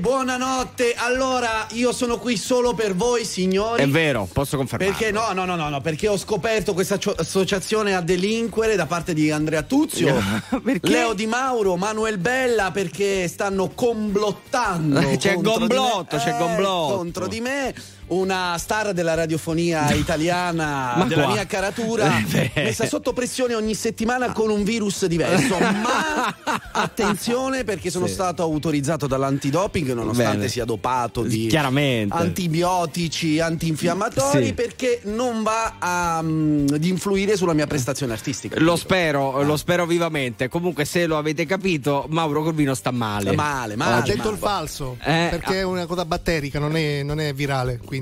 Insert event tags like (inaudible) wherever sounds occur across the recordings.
buonanotte. Allora, io sono qui solo per voi, signori. È vero, posso confermare. Perché no, no, no, no, no, perché ho scoperto questa associazione a delinquere da parte di Andrea Tuzio? (laughs) Leo Di Mauro, Manuel Bella perché stanno complottando. (laughs) C'è gomblotto, c'è gomblotto. contro di me. Una star della radiofonia (laughs) italiana Ma della qua. mia caratura Eh, messa sotto pressione ogni settimana con un virus diverso. (laughs) Ma attenzione perché sono Sì. stato autorizzato dall'antidoping nonostante Bene. sia dopato di Chiaramente. antibiotici, antinfiammatori Sì. perché non va a, mm, ad influire sulla mia prestazione artistica. Lo spero, lo spero vivamente. Comunque, se lo avete capito, Mauro Corvino sta male. Male, Ha male. detto male. il falso Eh, perché è una cosa batterica, non è, non è virale. Quindi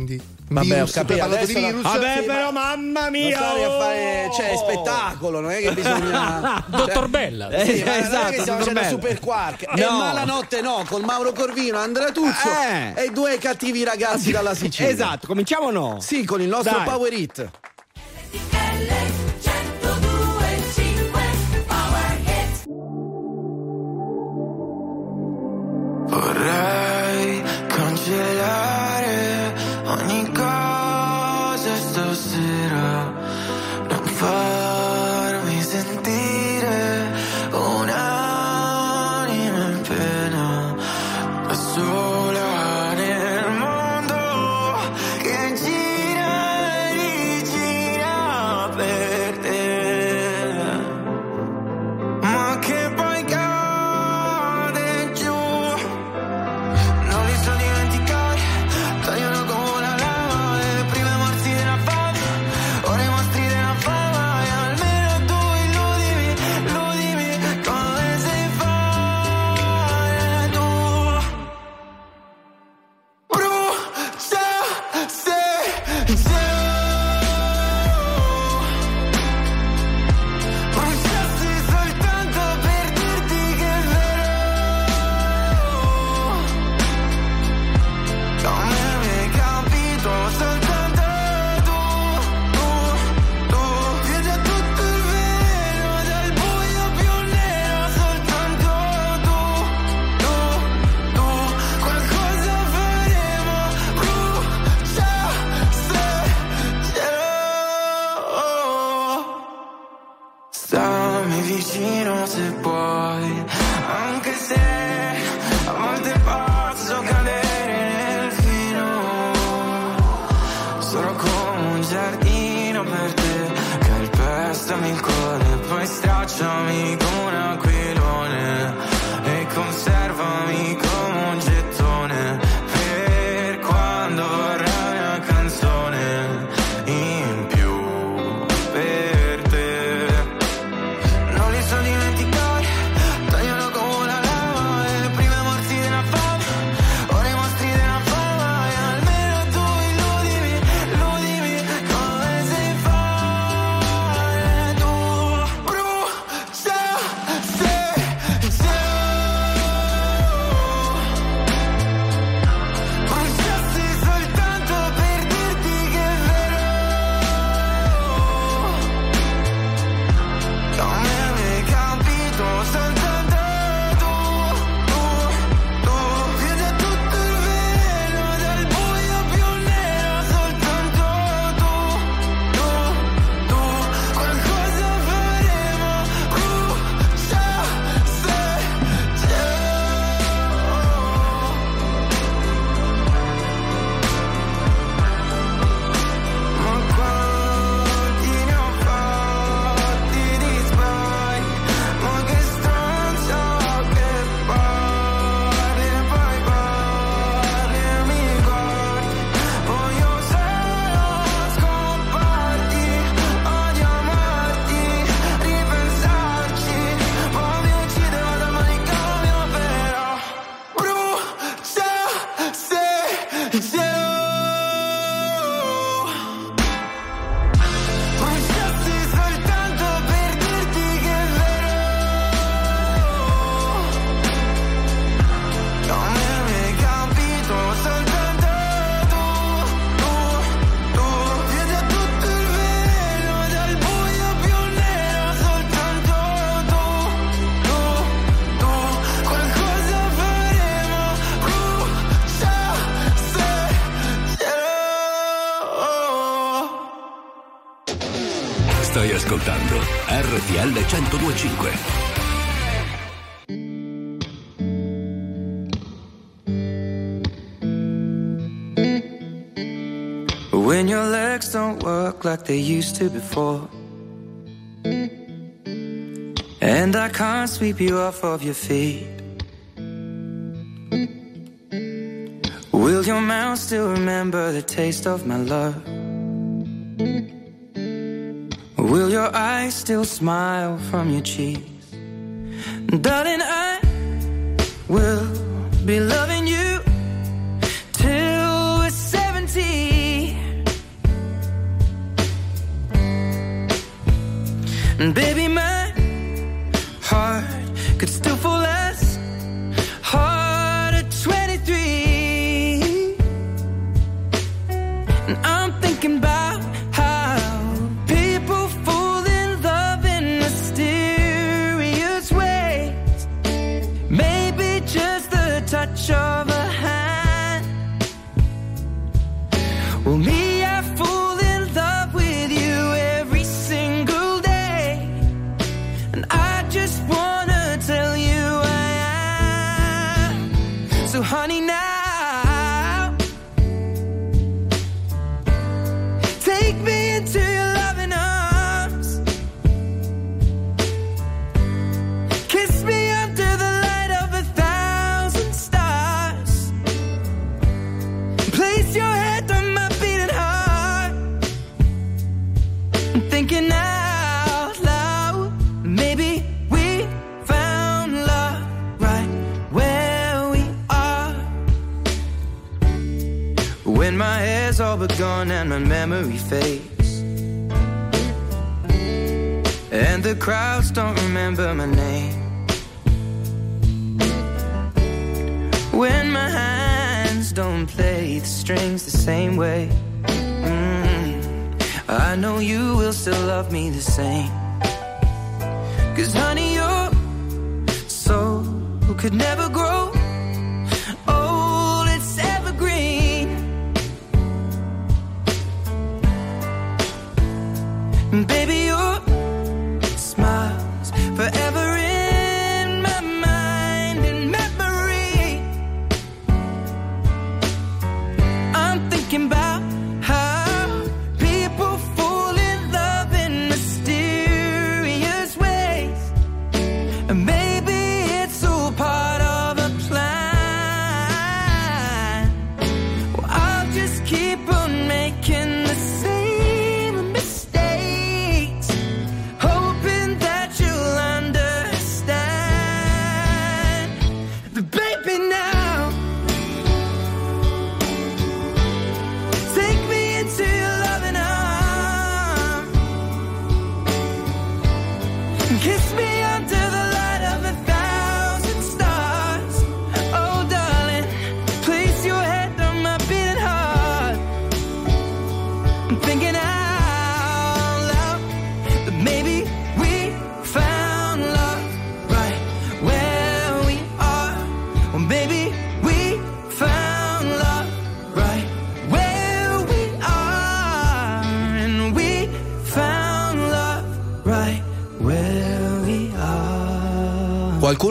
Vabbè, virus, ho capito, di adesso la- virus. Vabbè, Sì, però, ma- mamma Non mia! stare a fare, oh! cioè, spettacolo, non è che bisogna. (laughs) Dottor Bella. Eh, Sì, ma non è esatto, che dottor facendo super quark. E No. malanotte no, con Mauro Corvino, Andrea Tuzzo Eh. e due cattivi ragazzi dalla Sicilia. Esatto, cominciamo o no? Sì, con il nostro Dai. Power Hit. Vorrei cancellare ogni Yeah. 1025. When your legs don't work like they used to before. And I can't sweep you off of your feet. Will your mouth still remember the taste of my love? Your eyes still smile from your cheeks? Darling, I will be loving you till we're 70. And baby,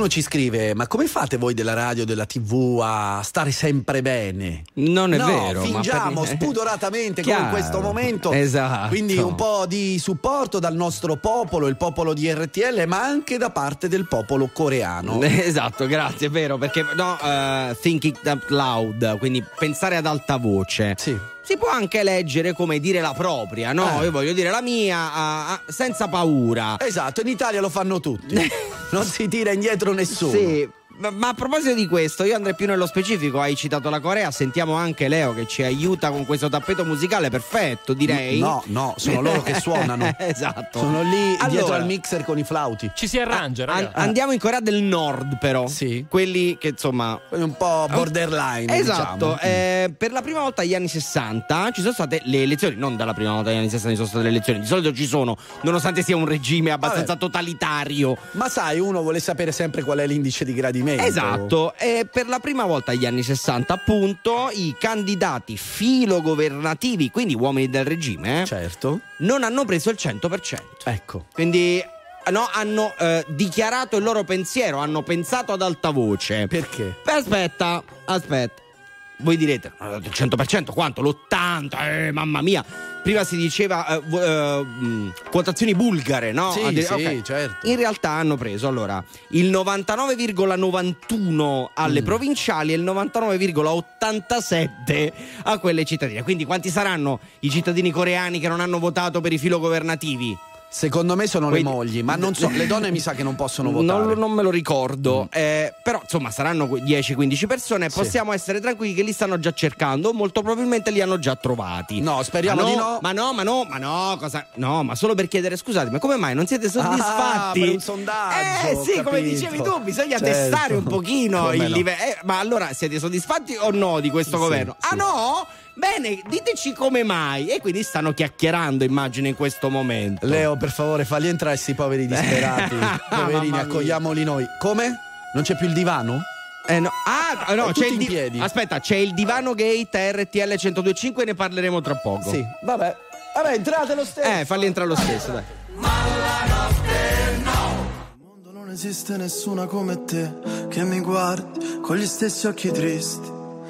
Qualcuno ci scrive: Ma come fate voi della radio, della TV a stare sempre bene? Non è no, vero. fingiamo per- spudoratamente (laughs) come in Chiaro. questo momento. Esatto. Quindi un po' di supporto dal nostro popolo, il popolo di RTL, ma anche da parte del popolo coreano. (laughs) Esatto, grazie, è vero, perché no, eh, thinking out loud, quindi pensare ad alta voce. Sì. Si può anche leggere come dire la propria, no? Eh. Io voglio dire la mia ah, senza paura. Esatto, in Italia lo fanno tutti. (laughs) non si tira indietro nessuno. Sì. Ma, a proposito di questo, io andrei più nello specifico. Hai citato la Corea, sentiamo anche Leo che ci aiuta con questo tappeto musicale perfetto, direi. No, no, sono loro che (laughs) suonano. esatto. Sono lì Allora, dietro al mixer con i flauti. Ci si arrangia, an- ragazzi. andiamo in Corea del Nord, però. Sì. Quelli che insomma Quelli un po' borderline. Esatto, diciamo. eh, per la prima volta agli anni 60 ci sono state le elezioni, non dalla prima volta agli anni 60 ci sono state le elezioni, di solito ci sono, nonostante sia un regime abbastanza Vabbè. totalitario. Ma sai, uno vuole sapere sempre qual è l'indice di gradimento. Riferimento. Esatto, e per la prima volta negli anni 60 appunto i candidati filogovernativi, quindi uomini del regime, eh, Certo. non hanno preso il 100%. Ecco. Quindi no, hanno eh, dichiarato il loro pensiero, hanno pensato ad alta voce. Perché? Beh, aspetta, aspetta. Voi direte, "Ma il 100% quanto? L'80%, eh, mamma mia. Prima si diceva eh, mh, quotazioni bulgare, no? Sì, A dire- sì, ok. certo. In realtà hanno preso allora il 99,91 alle Mm. provinciali e il 99,87 a quelle cittadine. Quindi quanti saranno i cittadini coreani che non hanno votato per i filogovernativi? Secondo me sono Quindi- le mogli, ma non so, le donne mi sa che non possono votare. Non, non me lo ricordo, Mm. eh, però insomma saranno que- 10-15 persone. Sì. Possiamo essere tranquilli che li stanno già cercando. Molto probabilmente li hanno già trovati. No, speriamo Ma di no. Ma no, ma no, ma no, cosa? No, ma solo per chiedere scusate, ma come mai non siete Ah, soddisfatti? per un sondaggio, Eh sì, come capito. dicevi tu, bisogna Certo. testare un pochino Come il no. livello. Eh, ma allora siete soddisfatti o no di questo Sì, governo? sì. Ah no? Bene, diteci come mai. E quindi stanno chiacchierando, immagino, in questo momento. Leo, per favore, falli entrare questi poveri disperati. (laughs) Poverini, accogliamoli noi. Come? Non c'è più il divano? Eh no. Ah, no, c'è il di- piedi. Aspetta, c'è il divano gate RTL 1025 ne parleremo tra poco. Sì, vabbè. Vabbè, entrate lo stesso. Eh, falli entrare lo stesso, dai. mondo non esiste nessuna come te che mi guardi con gli stessi occhi tristi.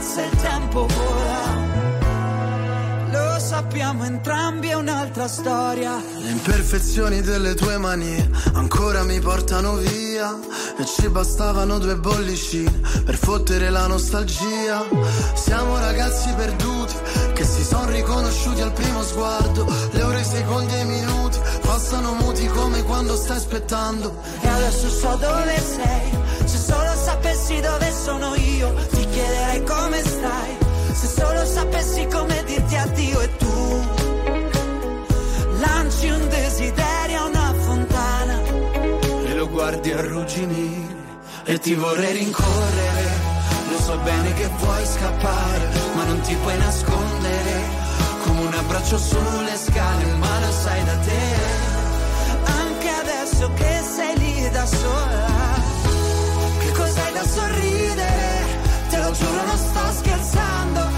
Si ammazza il tempo vola. Lo sappiamo entrambi, è un'altra storia. Le imperfezioni delle tue manie ancora mi portano via e ci bastavano due bollicine per fottere la nostalgia. Siamo ragazzi perduti che si sono riconosciuti al primo sguardo. Le ore, i secondi e i minuti passano muti come quando stai aspettando. E adesso so dove sei. Se solo sapessi dove sono io, ti chiederei come stai. Se solo sapessi come dirti addio e tu lanci un desiderio a una fontana. e lo guardi arrugginire e ti vorrei rincorrere. Lo so bene che vuoi scappare, ma non ti puoi nascondere. Come un abbraccio sulle scale, ma lo sai da te. Anche adesso che sei lì da sola. Che cos'hai da sorridere? Te lo giuro, non sto scherzando.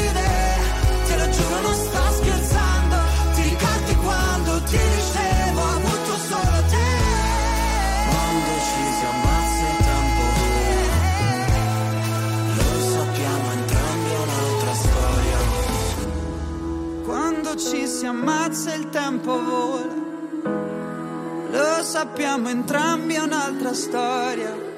Quando ci si ammazza il tempo vola. Lo sappiamo entrambi, è un'altra storia.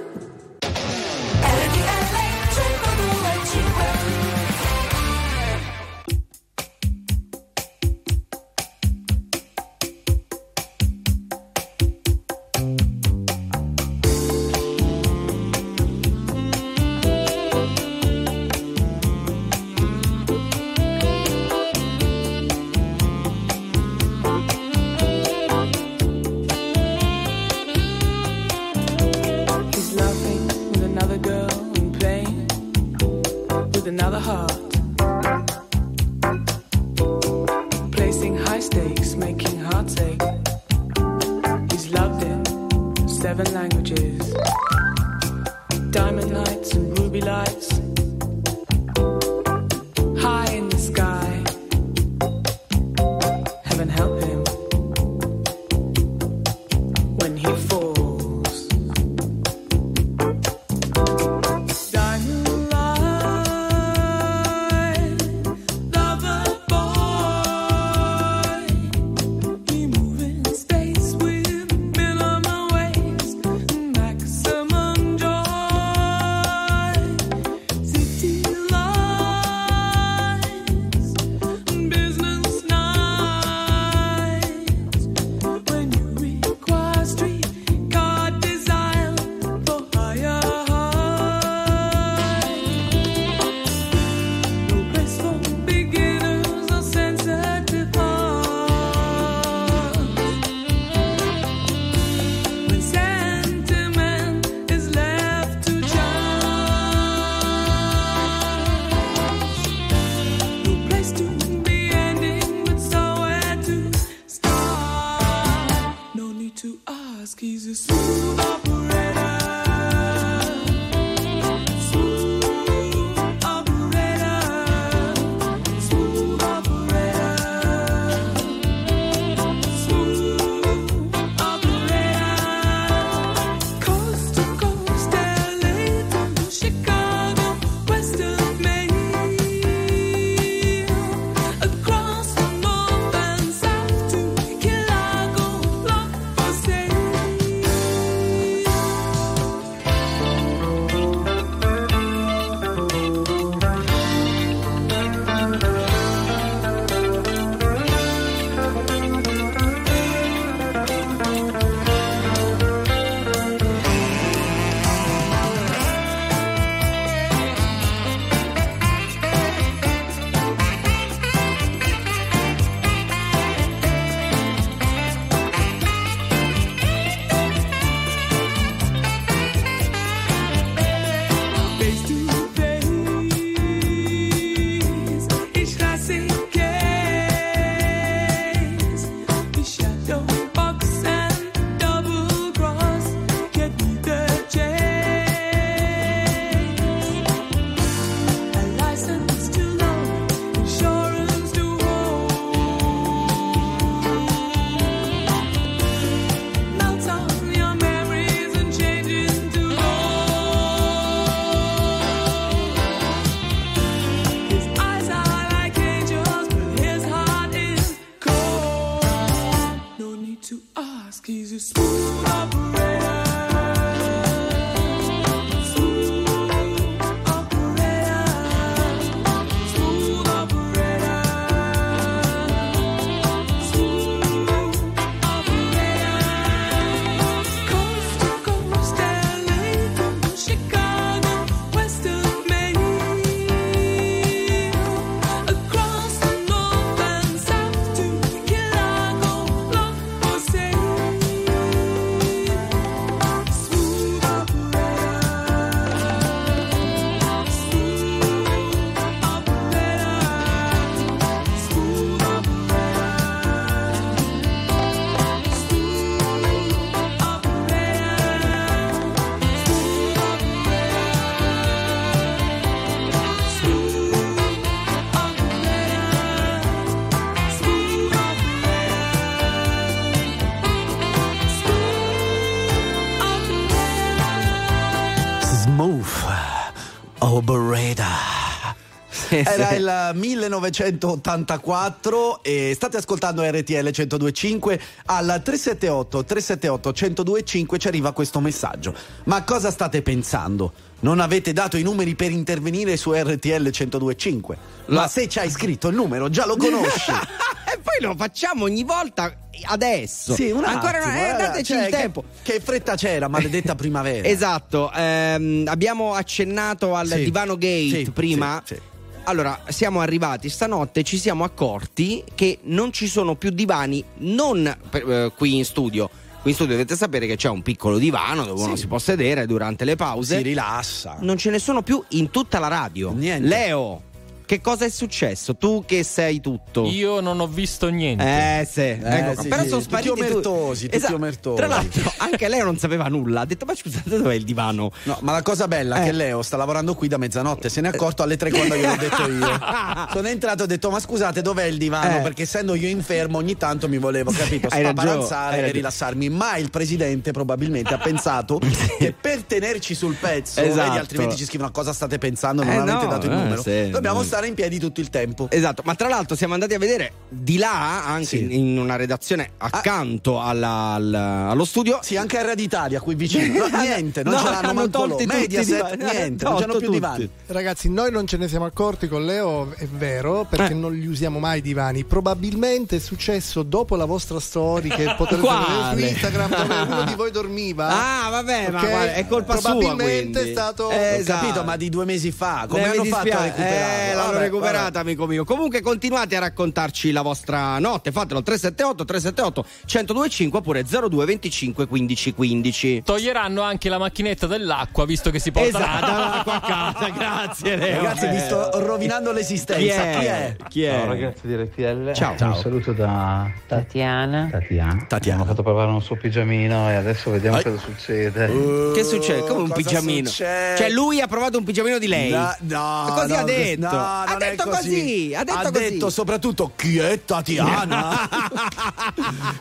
Eh, Era il 1984 e state ascoltando RTL 1025 al 378 378 1025 ci arriva questo messaggio. Ma cosa state pensando? non avete dato i numeri per intervenire su RTL 1025. Ma, Ma se ci hai scritto il numero, già lo conosci. (laughs) e poi lo facciamo ogni volta adesso. Sì, un Ancora attimo, una, eh, dateci cioè, il tempo. Che, che fretta c'era, maledetta (laughs) primavera. esatto, ehm, abbiamo accennato al sì. divano gate sì, prima. Sì, allora siamo arrivati stanotte, ci siamo accorti che non ci sono più divani, non eh, qui in studio, qui in studio dovete sapere che c'è un piccolo divano dove sì. uno si può sedere durante le pause. Si rilassa. Non ce ne sono più in tutta la radio. Niente. Leo, che cosa è successo? Tu che sei tutto. Io non ho visto niente. Eh sì, ecco, sì, però sì, sono tutti spariti tu- omertosi, tutti Esatto. omertosi. Tra l'altro (laughs) anche lei non sapeva nulla, ha detto ma scusate dov'è il divano? No, ma la cosa bella è Eh. che Leo sta lavorando qui da mezzanotte, se ne è accorto alle tre quando gliel'ho detto io. (laughs) Sono entrato e ho detto: Ma scusate, dov'è il divano? Eh. Perché essendo io infermo, ogni tanto mi volevo, capito, spaparanzare e rilassarmi. Ma il presidente probabilmente ha pensato (laughs) che per tenerci sul pezzo, Esatto. vedi, altrimenti ci scrivono a cosa state pensando, non Eh, avete no, dato il eh, numero. sì. Dobbiamo stare in piedi tutto il tempo. Esatto, ma tra l'altro siamo andati a vedere di là, anche Sì. in- una redazione accanto alla- al- allo studio. Sì, anche a Radio Italia qui vicino. (laughs) No, niente, non No, ce l'hanno hanno manco loro. Mediaset, divani. niente, non c'hanno più tutti. divani. Ragazzi, noi non ce ne siamo accorti con Leo, è vero, perché Eh. non li usiamo mai i divani. Probabilmente è successo dopo la vostra story che potete vedere su Instagram dove uno di voi dormiva. (laughs) Ah, vabbè, ma Ok? guarda, è colpa sua. Probabilmente quindi. è stato Eh, esatto. capito, ma di due mesi fa, come Eh, hanno fatto a recuperarlo? Eh, l'hanno Vabbè, recuperata, vabbè. amico mio. Comunque continuate a raccontarci la vostra notte. Fatelo al 378 378 1025 oppure 02 25 15 15. Toglieranno anche la macchinetta dell'acqua visto che si porta Esatto, l'acqua a casa. (laughs) Grazie, Leo. Ragazzi, vi sto rovinando l'esistenza. Chi è? Chi è? Ciao ragazzi di RTL, Ciao. un saluto da Tatiana. Tatiana. Tatiana. Mi ha fatto provare un suo pigiamino e adesso vediamo Ai. cosa succede. Che succede? Come un pigiamino? succede? Cioè, lui ha provato un pigiamino di lei. No, no, così no, ha detto. no, ha non è detto così. Ha detto ha così. detto soprattutto chi è Tatiana.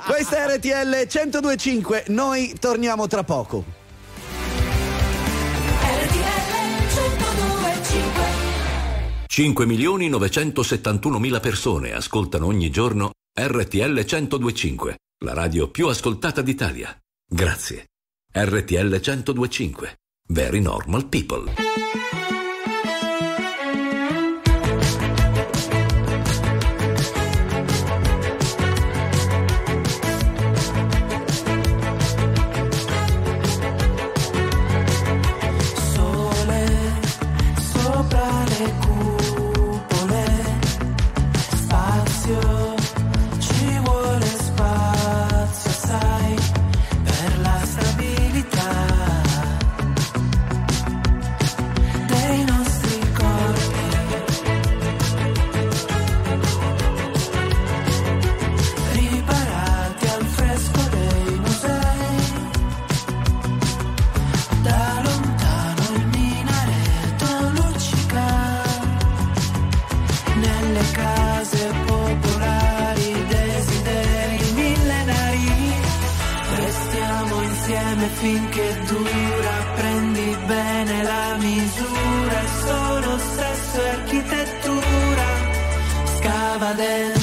Questa è RTL 1025. Noi torniamo tra poco. RTL 1025 5 milioni 971 mila persone ascoltano ogni giorno RTL 1025, la radio più ascoltata d'Italia. Grazie. RTL 1025. Very normal people. Finché dura, prendi bene la misura, è solo sesso e architettura. Scava dentro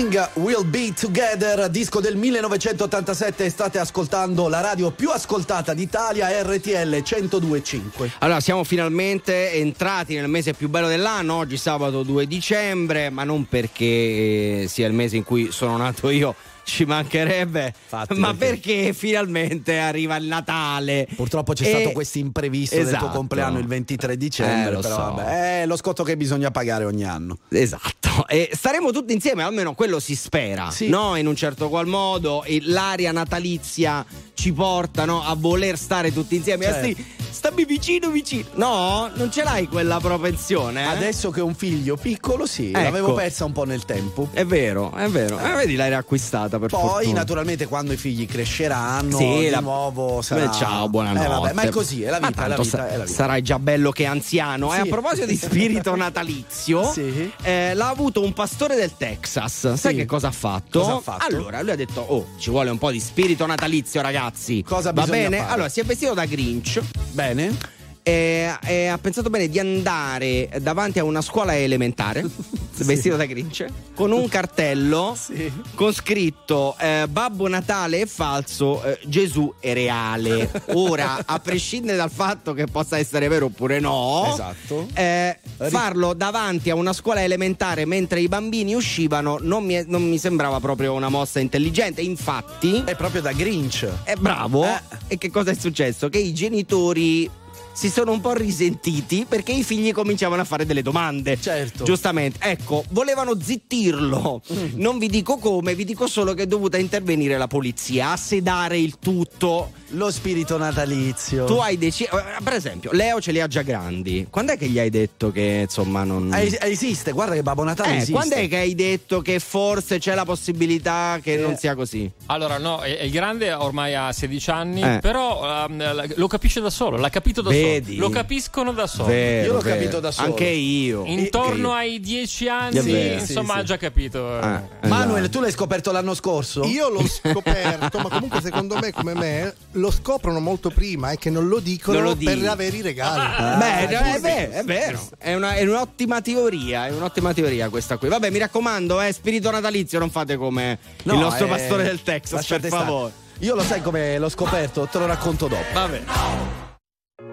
Sting Will Be Together, disco del 1987, state ascoltando la radio più ascoltata d'Italia, RTL 102.5. Allora, siamo finalmente entrati nel mese più bello dell'anno, oggi sabato 2 dicembre, ma non perché eh, sia il mese in cui sono nato io ci mancherebbe. Infatti, ma perché? perché? finalmente arriva il Natale? Purtroppo c'è e... stato questo imprevisto esatto. del tuo esatto. compleanno il 23 dicembre. Eh, lo però so. vabbè, è lo scotto che bisogna pagare ogni anno. Esatto. E staremo tutti insieme, almeno quello si spera. Sì. No, in un certo qual modo. E l'aria natalizia ci porta no, a voler stare tutti insieme. Eh certo stammi vicino, vicino. No, non ce l'hai quella propensione. Eh? Adesso che ho un figlio piccolo, sì, ecco. l'avevo persa un po' nel tempo. È vero, è vero. Eh, vedi, l'hai riacquistata per Poi, fortuna. naturalmente, quando i figli cresceranno, sì, di la... nuovo sarà... Beh, ciao, buonanotte. Eh, vabbè, ma è così, è la vita, è la vita, sa- è la vita. Sarai già bello che anziano. Eh? Sì. Eh? A proposito di spirito natalizio, (laughs) sì. eh, l'ha avuto un pastore del Texas. Sì. Sai che cosa ha fatto? Cosa ha fatto? Allora, lui ha detto, oh, ci vuole un po' di spirito natalizio, ragazzi. Cosa Va bene? Fare? Allora, si è vestito da Grinch. Beh, Bene. E, e ha pensato bene di andare davanti a una scuola elementare (laughs) vestito da Grinch con un cartello Sì. con scritto eh, Babbo Natale è falso, eh, Gesù è reale. Ora, a prescindere dal fatto che possa essere vero oppure no, Esatto. eh, farlo davanti a una scuola elementare mentre i bambini uscivano non mi, non mi sembrava proprio una mossa intelligente. Infatti, È proprio da Grinch. è bravo. Eh. E che cosa è successo? Che i genitori si sono un po' risentiti perché i figli cominciavano a fare delle domande. Certo. Giustamente. Ecco, volevano zittirlo. Mm. Non vi dico come, vi dico solo che è dovuta intervenire la polizia a sedare il tutto. Lo spirito natalizio. Tu hai deciso. Per esempio, Leo ce li ha già grandi. Quando è che gli hai detto che insomma non. Eh, esiste, guarda che Babbo Natale Eh, esiste. quando è che hai detto che forse c'è la possibilità che Eh. non sia così? Allora, no, è- è il grande ormai ha 16 anni, Eh. però ehm, lo capisce da solo, l'ha capito da Vedi? Lo capiscono da solo. Vero, Io l'ho vero. capito da solo. Anche io. Intorno Anche io. ai 10 È anni, vero. insomma, Sì, ha sì. già capito. Ah, Manuel, tu l'hai scoperto l'anno scorso? Io l'ho scoperto, ma comunque secondo me, come me, lo scoprono molto prima e che non lo dicono Non lo per avere i regali. Beh, Ah, è, vero, è vero, è, una- è un'ottima teoria, è un'ottima teoria questa qui. Vabbè, mi raccomando, eh, spirito natalizio, non fate come No, il nostro eh, pastore del Texas, lasciate per stare. favore. Io lo sai come l'ho scoperto, te lo racconto dopo. Vabbè.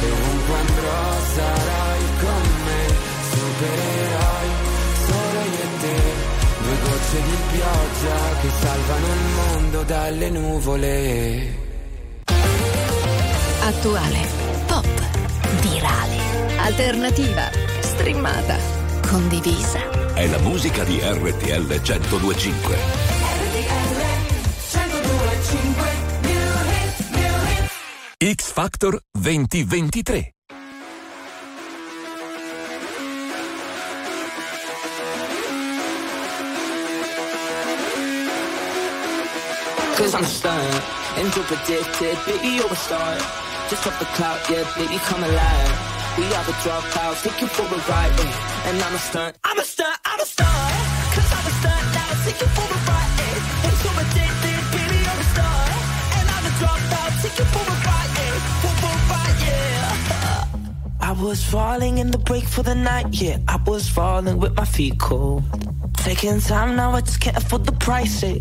e ovunque andrò sarai con me, supereroi, solo io e te, due gocce di pioggia che salvano il mondo dalle nuvole. Attuale, pop, virale, alternativa, streamata, condivisa. È la musica di RTL 1025. X Factor 2023. Cause I'm stunned, angel predicted, baby you're a star Just off the cloud, yeah, baby come alive We are the dropouts, take you for a ride. And I'm a stunt, I'm a stunt, I'm a stunt Cause I'm a stunt now, take you for a ride I was falling in the break for the night, yeah I was falling with my feet cold Taking time now, I just can't afford the price, eh.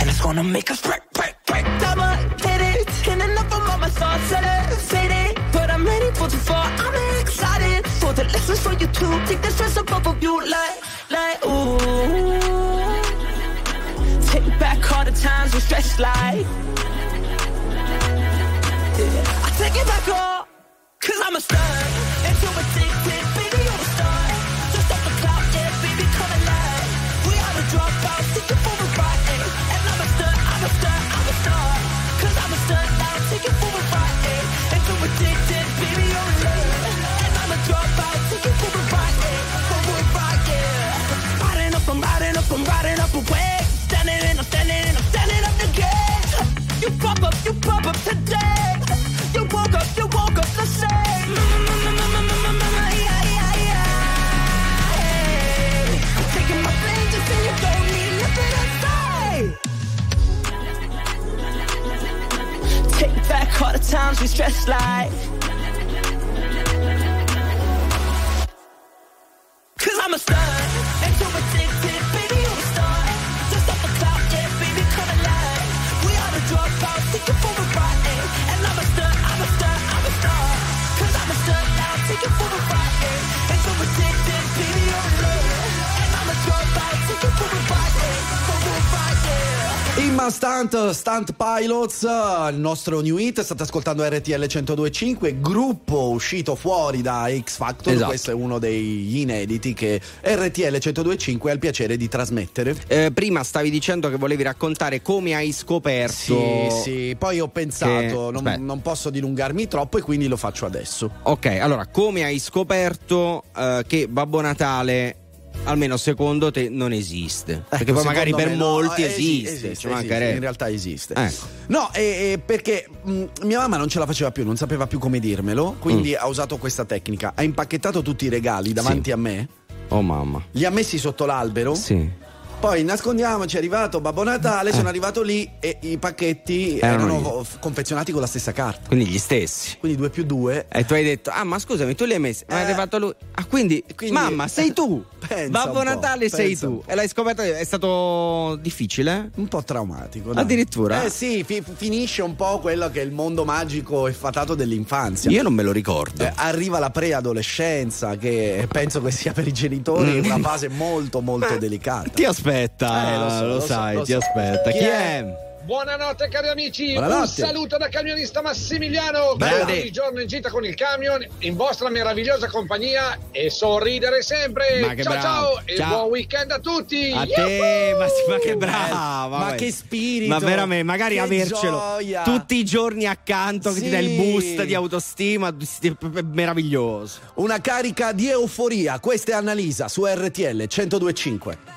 And it's gonna make us break, break, break. Double hit it, and enough of all my thoughts said it, faded. But I'm ready for the fall, I'm excited for the lessons for you too. Take the stress above of you, like, like, ooh. Take back all the times we stretched like. Yeah. I take it back all, cause I'm a star. And so addicted, baby, you're a star. Just off the cloud, yeah, baby, come alive. We are the dropouts, take it for a ride. eh. And I'm a star, I'm a star, I'm a star. Cause I'm a star now, take it for a ride. eh. And so addicted, baby, you're in love. And I'm a dropout, take it for a ride. eh. For a ride, yeah. Riding up, I'm riding up, I'm riding up away. Standing in, I'm standing in, I'm standing up again. You pop up, you pop up today. You woke up, you All the times we stressed like. Cause I'm a star, and baby, you're a star. Just off the cloud, yeah, baby, alive. We are the dropouts, for a ride. And I'm a star, I'm a star, I'm a star. Cause I'm a star now, you for a ride. And baby, you're in love. And I'm a dropout, for a ride. a. Imma Stunt, Stunt Pilots, il nostro new hit, state ascoltando RTL 1025, gruppo uscito fuori da X Factor, Esatto. questo è uno degli inediti che RTL 1025 ha il piacere di trasmettere. Eh, prima stavi dicendo che volevi raccontare come hai scoperto. Sì, sì, poi ho pensato, che- non, non posso dilungarmi troppo e quindi lo faccio adesso. Ok, allora, come hai scoperto eh, che Babbo Natale, almeno secondo te, non esiste? Perché Ecco, poi magari per me no, molti eh, esiste, esiste, ci esiste, in realtà esiste. Ecco. No, e- e perché mh, mia mamma non ce la faceva più, non sapeva più come dirmelo, quindi Mm. ha usato questa tecnica. Ha impacchettato tutti i regali davanti a me, Oh mamma. li ha messi sotto l'albero. Sì. Poi nascondiamoci, è arrivato Babbo Natale, sono arrivato lì e i pacchetti Eh. Erano erano confezionati con la stessa carta. Quindi gli stessi. Quindi due più due. E tu hai detto, ah ma scusami, tu li hai messi, ma è Eh. arrivato lui. Ah quindi, Quindi- mamma, sei tu. (laughs) Babbo Natale sei tu. E l'hai scoperto, è stato difficile? Un po' traumatico. dai. Addirittura? Eh sì, fi- finisce un po' quello che è il mondo magico e fatato dell'infanzia. Io non me lo ricordo. Eh, arriva la preadolescenza, che penso che sia per i genitori Mm. una fase molto, molto (laughs) delicata. Ti aspetta, Eh, lo lo, so, lo so, sai, lo ti so. aspetta. Chi Chi, è? è? Buonanotte cari amici, Buonanotte. un saluto da camionista Massimiliano che Grande. ogni giorno in gita con il camion in vostra meravigliosa compagnia e sorridere sempre. Ma che ciao bravo. ciao e Ciao. buon weekend a tutti. A te, ma, sì, ma che brava! Ma vai. che spirito! Ma veramente, magari Che avercelo gioia! tutti i giorni accanto che ti Sì. dà il boost di autostima, è meraviglioso. Una carica di euforia. Questa è Annalisa su RTL 1025.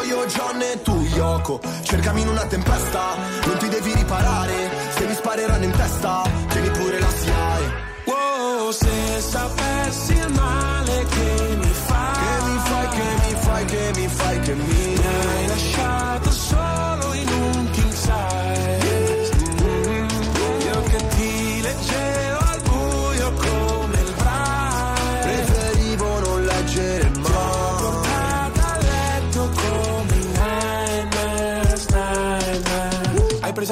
tu Yoko Cercami in una tempesta, non ti devi riparare. Se mi spareranno in testa, tieni pure la SIAE. Wow, se sapessi il male che mi fai, Che mi fai, che mi fai, che mi fai, che mi mi hai lasciato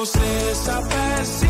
Wow, se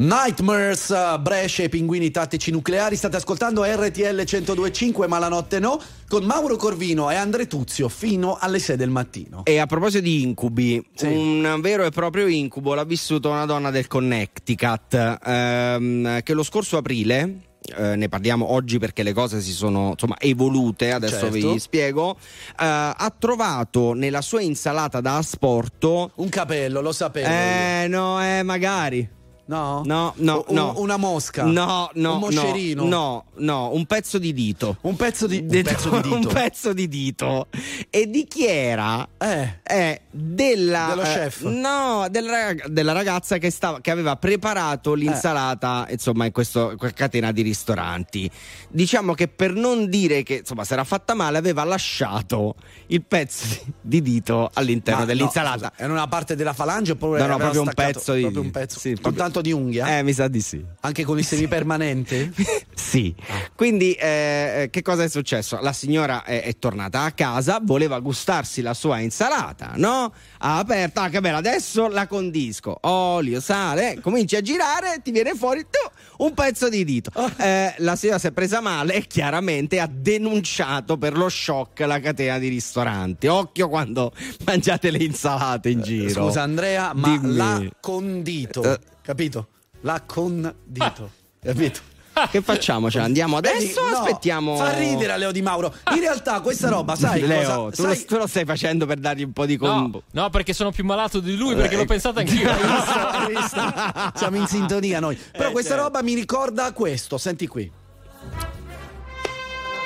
nightmares, uh, Brescia e pinguini tattici nucleari. State ascoltando RTL 1025, ma la notte no, con Mauro Corvino e Andre Tuzio fino alle 6 del mattino. E a proposito di incubi, un vero e proprio incubo l'ha vissuto una donna del Connecticut ehm, che lo scorso aprile. eh, ne parliamo oggi perché le cose si sono insomma evolute, adesso Certo. vi spiego. eh, ha trovato nella sua insalata da asporto Un capello, lo sapevo. Eh, no, eh, magari. No? No, no, Un- no. Una mosca. No, no, Un moscerino. No, no, un pezzo di dito. Un pezzo di, un pezzo di dito. (laughs) un pezzo di dito. E di chi era? Eh. È della. Dello eh, chef. no, della, della ragazza che, stava, che aveva preparato l'insalata, insomma, in questo, questa catena di ristoranti. Diciamo che per non dire che insomma si era fatta male, aveva lasciato il pezzo di dito all'interno Ma no, dell'insalata. scusa, era una parte della falange oppure No, no, proprio un staccato- pezzo di- proprio un pezzo sì, proprio- tanto di unghia? Eh, mi sa di sì. Anche con i semipermanenti? (laughs) Sì, quindi eh, che cosa è successo? La signora è, è tornata a casa, voleva gustarsi la sua insalata, no? Ha aperto, ah che bella, adesso la condisco, olio, sale, eh, cominci a girare, ti viene fuori tu, un pezzo di dito. Eh, la signora si è presa male e chiaramente ha denunciato per lo shock la catena di ristoranti. Occhio quando (laughs) mangiate le insalate in giro. Scusa Andrea, ma Dimmi. l'ha condito, Eh. Capito? L'ha condito, capito? Che facciamo? Cioè, andiamo adesso Vedi, o no, aspettiamo? Fa ridere a Leo Di Mauro. In realtà questa roba, sai Leo, cosa? tu, lo, sai- tu lo stai facendo per dargli un po' di No, combo. no, perché sono più malato di lui, perché Eh, l'ho pensato anch'io. (laughs) Hai visto? Siamo in sintonia noi. Però Eh, questa certo. roba mi ricorda questo, senti qui.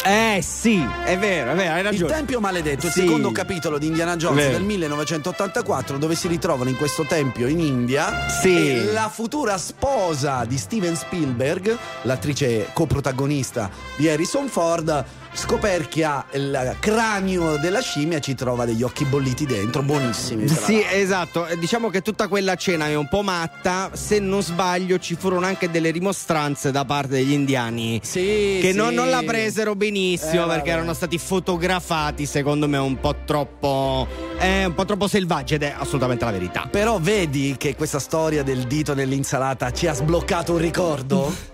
Eh sì, è vero, è vero, hai Il ragione. Tempio Maledetto, il Sì. secondo capitolo di Indiana Jones del 1984, dove si ritrovano in questo tempio in India Sì. la futura sposa di Steven Spielberg, l'attrice coprotagonista di Harrison Ford, scoperchia il cranio della scimmia ci trova degli occhi bolliti dentro, buonissimi. Sì, l'altro. esatto. Eh, Diciamo che tutta quella cena è un po' matta. Se non sbaglio, ci furono anche delle rimostranze da parte degli indiani. Sì, Che sì. non, non la presero benissimo Eh, perché vabbè. erano stati fotografati, secondo me, un po' troppo. eh, un po' troppo selvaggi ed è assolutamente la verità. Però vedi che questa storia del dito nell'insalata ci ha sbloccato un ricordo? (laughs)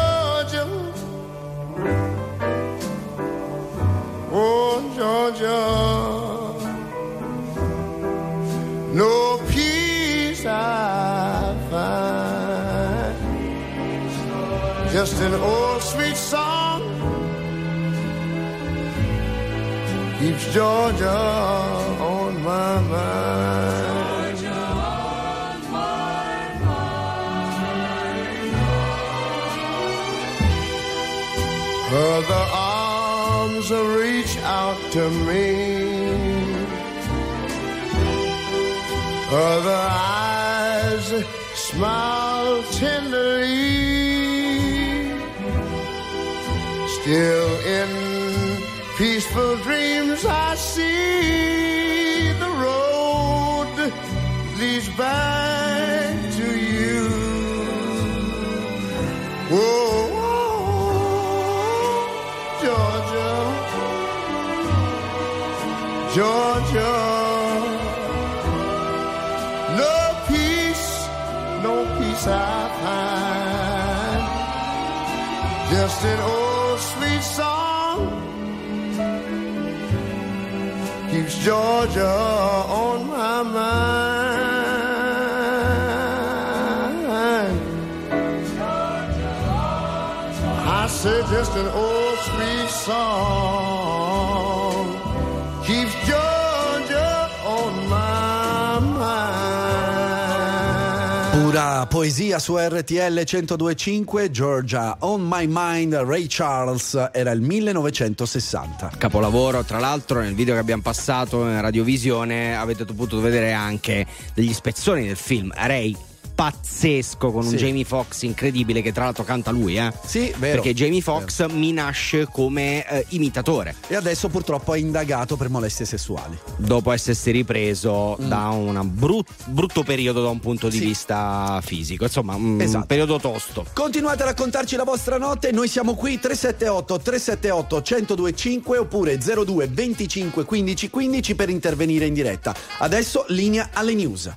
just an old sweet song keeps Georgia on my mind. Other arms reach out to me. Other eyes smile tenderly. Still in peaceful dreams I see the road leads back to you. Whoa, Georgia, Georgia. No peace, no peace I find. Just an old Georgia on my mind. I say just an old sweet song poesia su RTL 1025, Georgia On My Mind, Ray Charles, era il 1960. Capolavoro, tra l'altro nel video che abbiamo passato in radiovisione avete potuto vedere anche degli spezzoni del film. Ray pazzesco con un Sì. Jamie Foxx incredibile che tra l'altro canta lui, eh? Sì, vero. Perché Jamie Foxx mi nasce come eh, imitatore. E adesso purtroppo è indagato per molestie sessuali. Dopo essersi ripreso Mm. da un brut- brutto periodo da un punto di Sì. vista fisico, insomma, un Esatto. periodo tosto. Continuate a raccontarci la vostra notte, noi siamo qui 378 378 1025 oppure 02 25 15 15 per intervenire in diretta. Adesso linea alle news.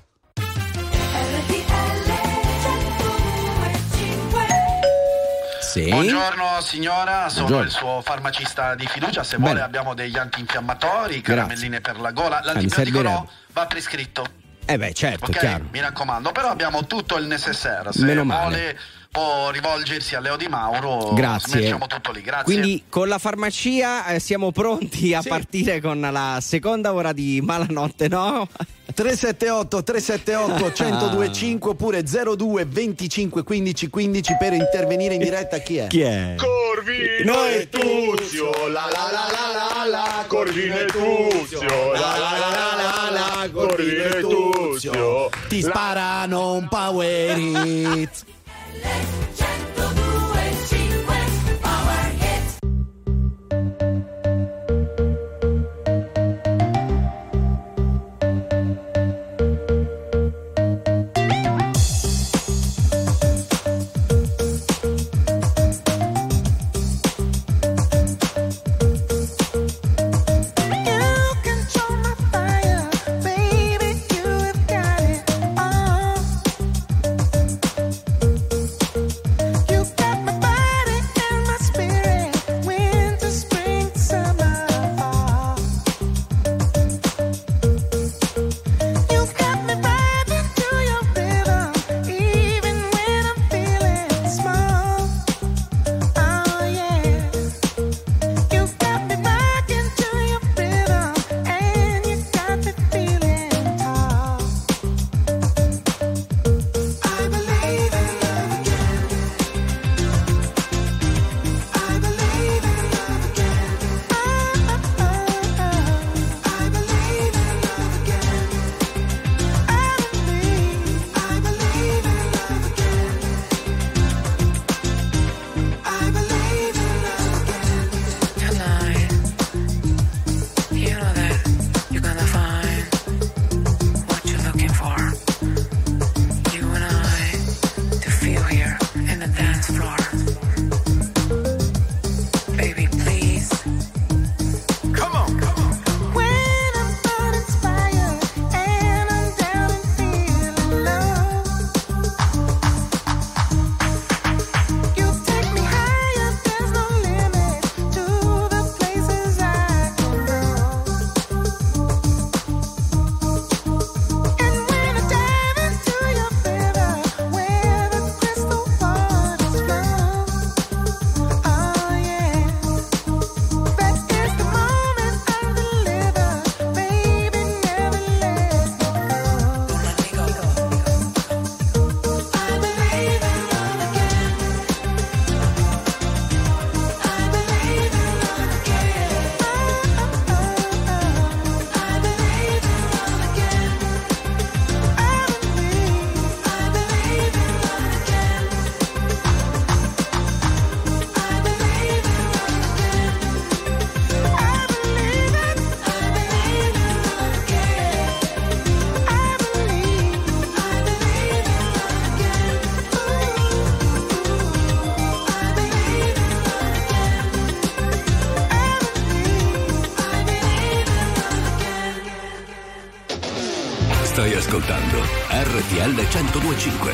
Sì. Buongiorno signora, sono Buongiorno. il suo farmacista di fiducia, se Bene. vuole abbiamo degli antinfiammatori, caramelline per la gola, l'antibiotico no, servirebbe. va prescritto, Eh beh, certo, ok? chiaro. Mi raccomando, però abbiamo tutto il necessaire, se Meno male. vuole può rivolgersi a Leo Di Mauro, Grazie. mettiamo tutto lì, grazie. Quindi con la farmacia eh, siamo pronti a partire con la seconda ora di Malanotte, no? 378 378 1025 oppure 02 25 15 15 per intervenire in diretta chi è? Chi è? Corvino e Tuzio, la la la la la la, Corvino e Tuzio, la la la la la la, Corvino e Tuzio. Ti sparano un power hit. (laughs) Let's 1025.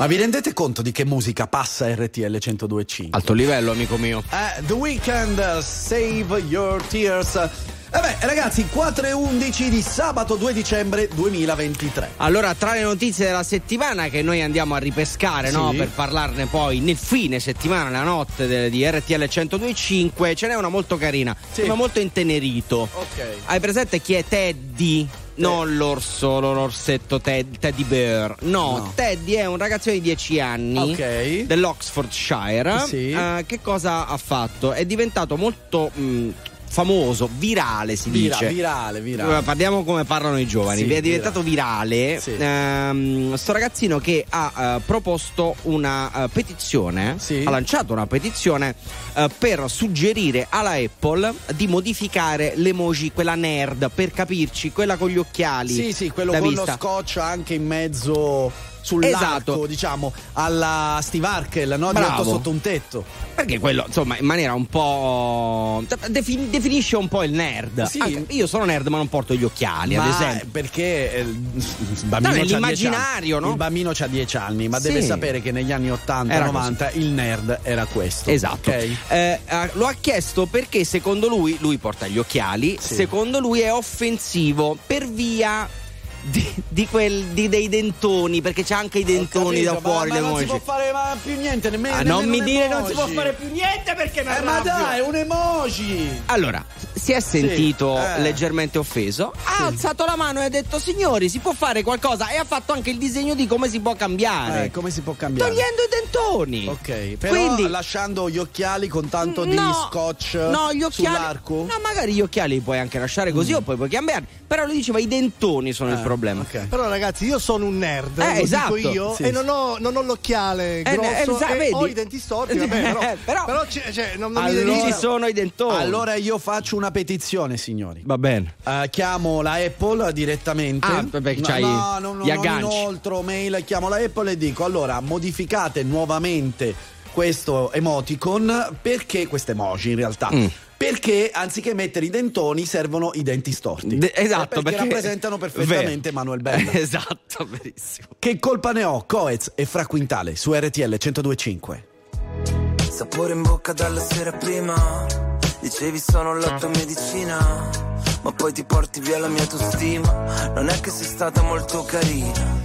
Ma vi rendete conto di che musica passa RTL 102.5? Alto livello, amico mio. Eh, The Weeknd, Save Your Tears. E beh, ragazzi, 4 e 11 di sabato 2 dicembre 2023. Allora, tra le notizie della settimana che noi andiamo a ripescare, no? Sì. Per parlarne poi nel fine settimana, la notte de- di RTL 102.5, ce n'è una molto carina, ma molto intenerito. Ok. Hai presente chi è Teddy? Non l'orso, l'orsetto Ted- Teddy Bear. No, No. Teddy è un ragazzino di 10 anni Ok. dell'Oxfordshire. Sì. Eh, che cosa ha fatto? È diventato molto mh, famoso, virale si Vira- dice. virale, virale. Eh, Parliamo come parlano i giovani. Sì, è diventato virale Sì. ehm, sto ragazzino che ha eh, proposto una eh, petizione, ha lanciato una petizione eh, per suggerire alla Apple di modificare l'emoji, quella nerd, per capirci, quella con gli occhiali. Sì, sì, quello con vista. lo scotch anche in mezzo sull'arco, Esatto. diciamo, alla Steve Harkel, no? Sotto un tetto. Perché quello, insomma, in maniera un po'. defin- definisce un po' il nerd. Sì. Anche- io sono nerd, ma non porto gli occhiali, ad Ma esempio. perché eh, il bambino No, c'ha 10 nell'immaginario, anni. no? Il bambino ha 10 anni, ma Sì. deve sapere che negli anni 80 Era 90 il nerd era questo. Esatto. ok? Eh, eh, lo ha chiesto perché secondo lui, lui porta gli occhiali, Sì. secondo lui è offensivo per via di, di quel, di- dei dentoni, perché c'ha anche i dentoni Capito, da fuori. ma, ma non si può fare più niente, nemmeno. Ah, non mi dire non si può fare più niente perché mi Eh, ma dai, un emoji! Allora, si è sentito eh. leggermente offeso, ha alzato la mano e ha detto signori si può fare qualcosa e ha fatto anche il disegno di come si può cambiare. Eh, come si può cambiare? Togliendo i dentoni. Ok, però Quindi- lasciando gli occhiali con tanto di No, scotch no, gli occhiali, sull'arco? No, magari gli occhiali li puoi anche lasciare così o poi puoi cambiarli. Però lui diceva i dentoni sono il problema. Però ragazzi, io sono un nerd, Eh, lo esatto. dico io, Sì, e sì. non ho, non ho l'occhiale Eh, grosso eh, e vedi? ho i denti storti, (laughs) vabbè, però, Eh, però- però c'è- cioè, non, non mi Allora- devi Ci sono i dentoni. Allora io faccio una petizione, signori. Va bene. Eh, chiamo la Apple direttamente. Ah, perché no, c'hai no, no, no, gli non agganci. inoltro mail, chiamo la Apple e dico allora modificate nuovamente questo emoticon perché questo emoji in realtà Mm. Perché anziché mettere i dentoni servono i denti storti. De- esatto, perché, perché- rappresentano perfettamente Vero. Manuel Bella (laughs) esatto, verissimo. che colpa ne ho? Coez e Fra Quintale su RTL 1025 Sapore in bocca dalla sera prima. Dicevi sono la tua medicina Ma poi ti porti via la mia autostima. Non è che sei stata molto carina.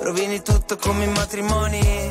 Rovini tutto come i matrimoni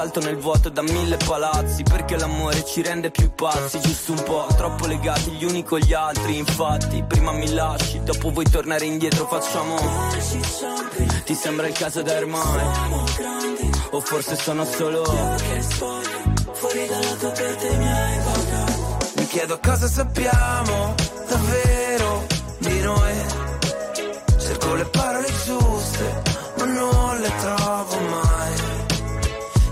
Salto nel vuoto da mille palazzi, perché l'amore ci rende più pazzi, giusto un po', troppo legati gli uni con gli altri. Infatti, prima mi lasci, dopo vuoi tornare indietro, facciamo. Ti sembra il caso da ormai? O forse sono solo. Fuori dalla tua mente mi hai pagato Mi chiedo cosa sappiamo davvero di noi Cerco le parole giuste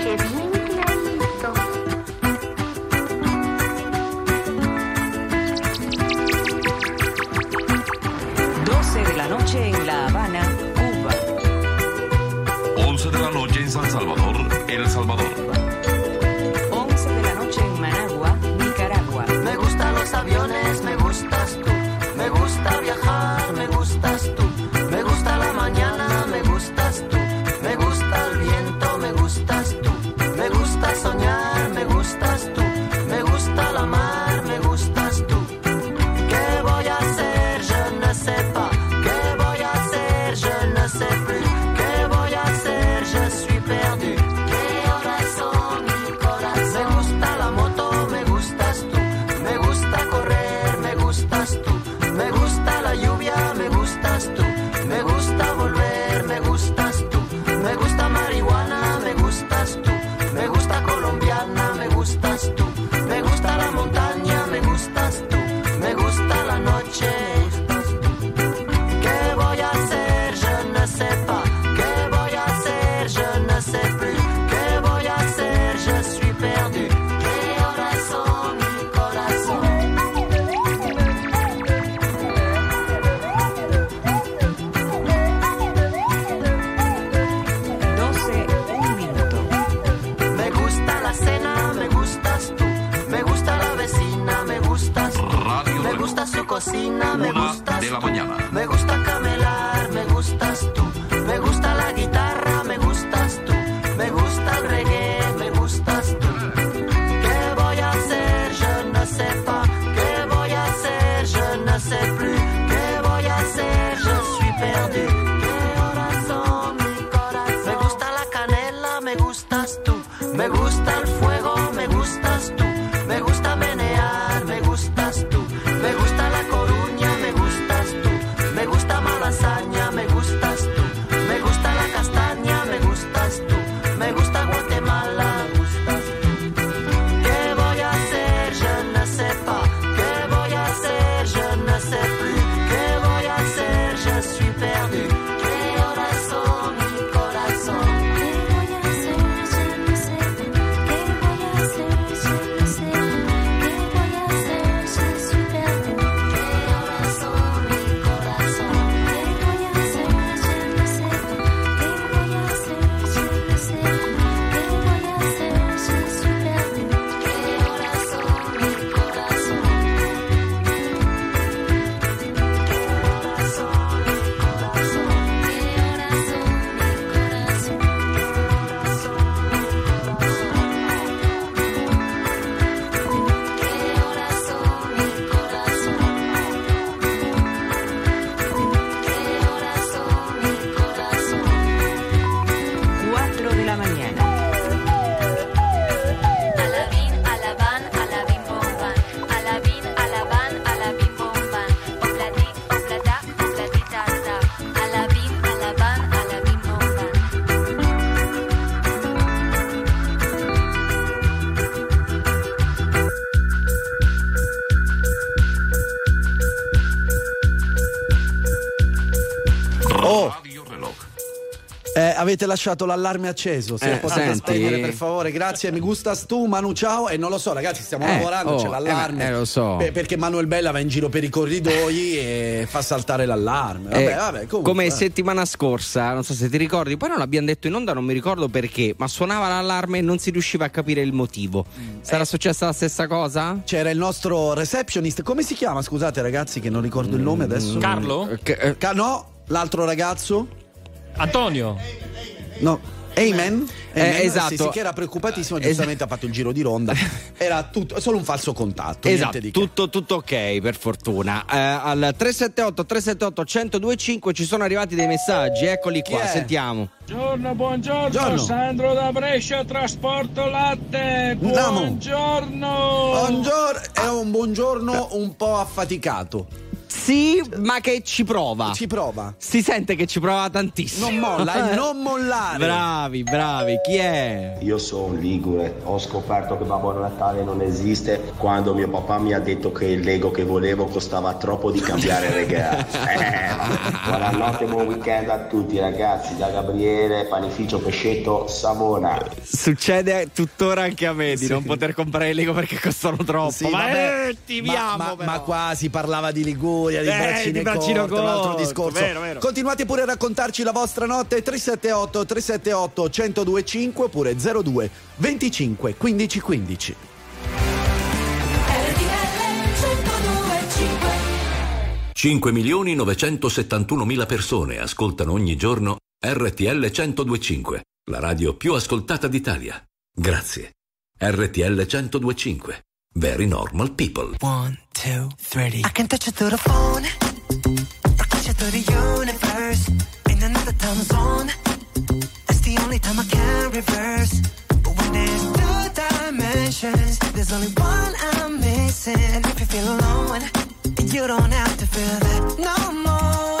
Lo dije bien clarito. 12 de la noche en La Habana, Cuba. 11 de la noche en San Salvador, El Salvador. 11 de la noche en Managua, Nicaragua. Me gustan los aviones, me gustas tú. Me gusta viajar, Una de la mañana. Avete lasciato l'allarme acceso. Se Eh, lo potete senti. spegnere, per favore, grazie. Mi gustas tu, Manu, ciao. E non lo so, ragazzi, stiamo Eh, lavorando. oh, c'è l'allarme. eh, eh, lo so. Pe- perché Manuel Bella va in giro per i corridoi e fa saltare l'allarme. Vabbè, Eh, vabbè, comunque, come eh. settimana scorsa, non so se ti ricordi, poi non l'abbiamo detto in onda, non mi ricordo perché, ma suonava l'allarme e non si riusciva a capire il motivo. Sarà successa la stessa cosa? C'era il nostro receptionist, come si chiama? Scusate, ragazzi, che non ricordo il nome adesso. Carlo? Ca- Ca- no, l'altro ragazzo? Antonio. No. Amen? Eh, Amen? esatto. Sì, sì, che era preoccupatissimo, giustamente ha fatto il giro di ronda. (laughs) Era tutto, solo un falso contatto. Esatto, tutto, tutto ok, per fortuna. Eh, al 378 378 1025 ci sono arrivati dei messaggi, eccoli qua, sentiamo. Buongiorno, buongiorno, Buongiorno. Sandro da Brescia, trasporto latte. Buongiorno. Buongiorno, è un buongiorno un po' affaticato. Sì, ma che ci prova. Ci prova. Si sente che ci prova tantissimo. Non molla, eh, non (laughs) mollare. Bravi, bravi. Chi è? Io sono ligure, ho scoperto che Babbo Natale non esiste quando mio papà mi ha detto che il Lego che volevo costava troppo di cambiare (laughs) regalo. Eh, buonanotte, buon weekend a tutti ragazzi, da Gabriele, panificio Pescetto, Savona. Succede tuttora anche a me di Sì. non poter comprare i Lego perché costano troppo. Sì, ma vabbè, ti ma, amo, ma- ma qua si parlava di Liguria, di Eh, braccine, corte, un altro corto, discorso. vero, vero. Continuate pure a raccontarci la vostra notte 378 378 1025 oppure 02 25 15 15. RTL 1025 5 milioni 971 mila persone ascoltano ogni giorno RTL 1025, la radio più ascoltata d'Italia. Grazie. RTL 1025. Very normal people. One, two, three. I can touch you through the phone. Rocket you through the universe. In another time zone. That's the only time I can reverse. But when there's two dimensions, there's only one I'm missing. If you feel alone, you don't have to feel that no more.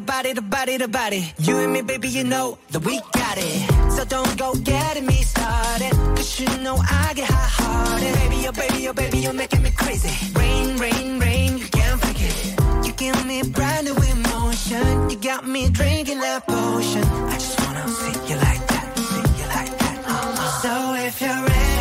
the body, the body, the body. You and me, baby, you know that we got it. So don't go getting me started. Cause you know I get hot hearted. Baby, oh baby, oh baby, you're making me crazy. Rain, rain, rain, you can't fake it. You give me brand new emotion. You got me drinking that potion. I just wanna see you like that, see you like that. Uh -huh. So if you're ready.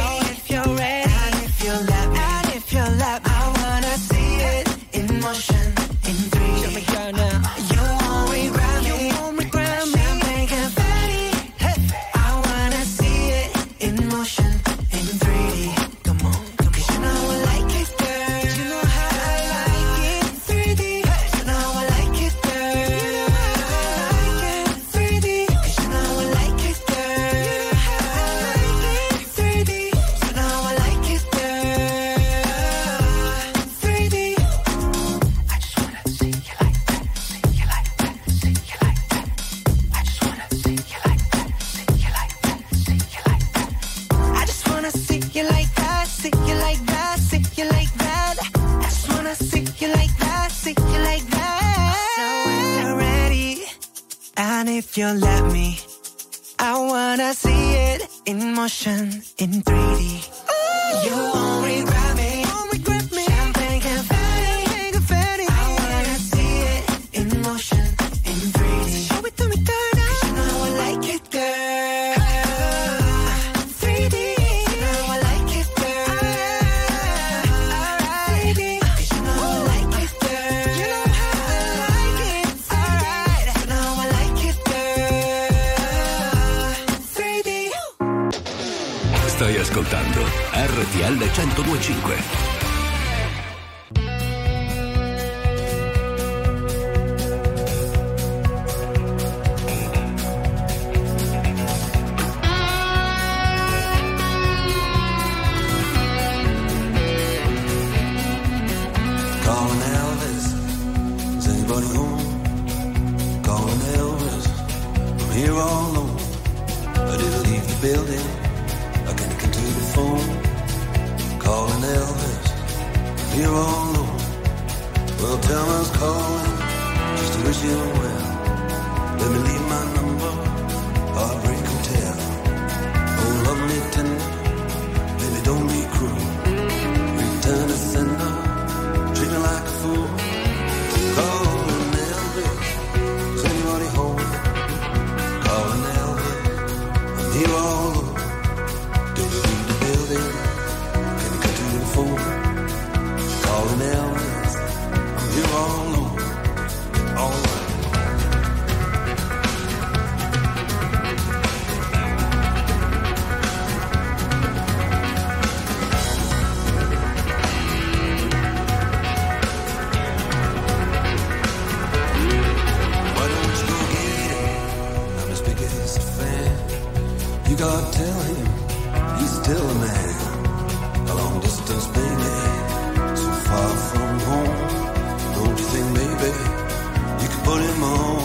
if you let me. I wanna see it in motion in 3D. Ooh. You only RTL 1025. bullet moon.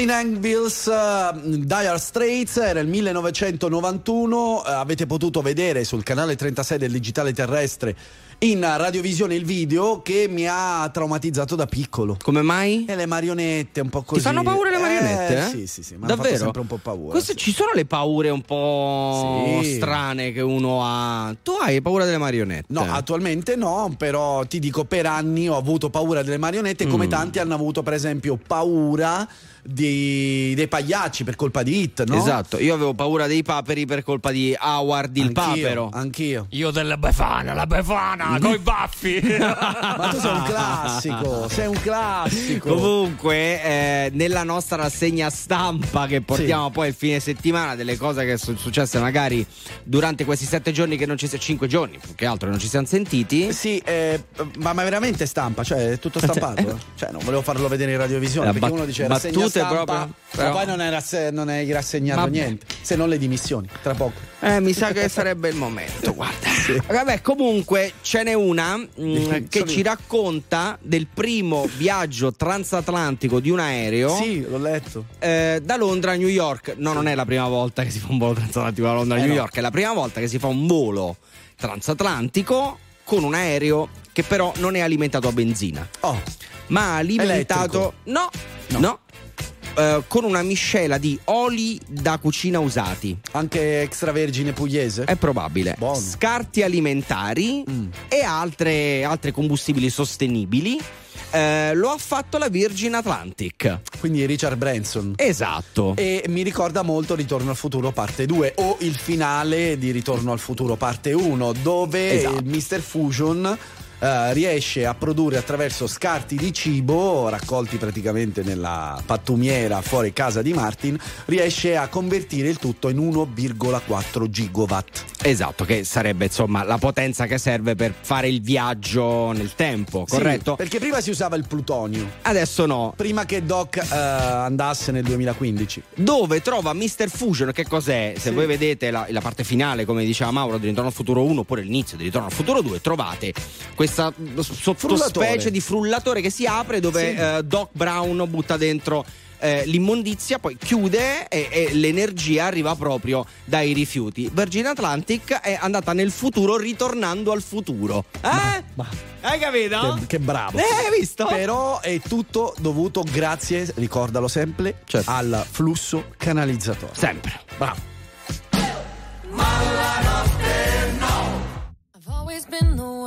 Rolling Angles, uh, Dire Straits, era il 1991, uh, eh, avete potuto vedere sul canale 36 del Digitale Terrestre in radiovisione il video che mi ha traumatizzato da piccolo. Come mai? E le marionette, un po' così. Ti fanno paura le eh, marionette? Eh, eh? Sì, sì, sì. Mi Davvero? sempre un po' paura. Queste, sì. Ci sono le paure un po' sì. strane che uno ha. Tu hai paura delle marionette? No, attualmente no, però ti dico, per anni ho avuto paura delle marionette, come mm. tanti hanno avuto, per esempio, paura di- dei pagliacci per colpa di Hit, no? Esatto, io avevo paura dei paperi per colpa di Howard il Anch'io, papero. Anch'io. Io della Befana, la Befana, coi baffi. (laughs) Ma tu sei un classico, sei un classico. Comunque, eh, nella nostra rassegna stampa che portiamo poi il fine settimana, delle cose che sono successe magari durante questi sette giorni che non ci siamo, cinque giorni più che altro, non ci siamo sentiti. Sì, eh, ma, ma veramente stampa, cioè è tutto (laughs) stampato. cioè, non volevo farlo vedere in radiovisione La perché bat- uno dice rassegna stampa, proprio, però- ma poi non hai, rasse- non rassegnato Vabbè. niente, se non le dimissioni, tra poco. Eh, mi sa che sarebbe il momento, guarda. (laughs) Vabbè, comunque ce n'è una mm, che ci racconta del primo viaggio transatlantico di un aereo. Sì, l'ho letto. eh, da Londra a New York. No, non è la prima volta che si fa un volo transatlantico da Londra a Eh, New no. York, è la prima volta che si fa un volo transatlantico con un aereo che però non è alimentato a benzina. Oh. Ma alimentato. No, no. Eh, con una miscela di oli da cucina usati. Anche extravergine pugliese? È probabile. Scarti alimentari Mm. e altre, altre combustibili sostenibili. Eh, lo ha fatto la Virgin Atlantic. Quindi Richard Branson. Esatto. E mi ricorda molto Ritorno al futuro parte 2 o il finale di Ritorno al futuro parte 1 dove Esatto. il Mr. Fusion eh, riesce a produrre attraverso scarti di cibo raccolti praticamente nella pattumiera fuori casa di Martin riesce a convertire il tutto in 1,4 gigawatt Esatto, che sarebbe insomma la potenza che serve per fare il viaggio nel tempo, Sì, corretto? perché prima si usava il plutonio Adesso no. prima che Doc eh, andasse nel 2015 Dove trova Mr. Fusion, che cos'è? Se Sì. voi vedete la, la parte finale, come diceva Mauro, di Ritorno al Futuro 1 oppure l'inizio di Ritorno al Futuro 2, trovate questa sottospecie di frullatore che si apre dove Sì. eh, Doc Brown butta dentro eh, l'immondizia, poi chiude e, e l'energia arriva proprio dai rifiuti. Virgin Atlantic è andata nel futuro ritornando al futuro. Eh? Hai capito? Che, che bravo. Eh, hai visto? Però è tutto dovuto grazie, ricordalo sempre, al flusso canalizzatore. Sempre. Bravo. I've always been the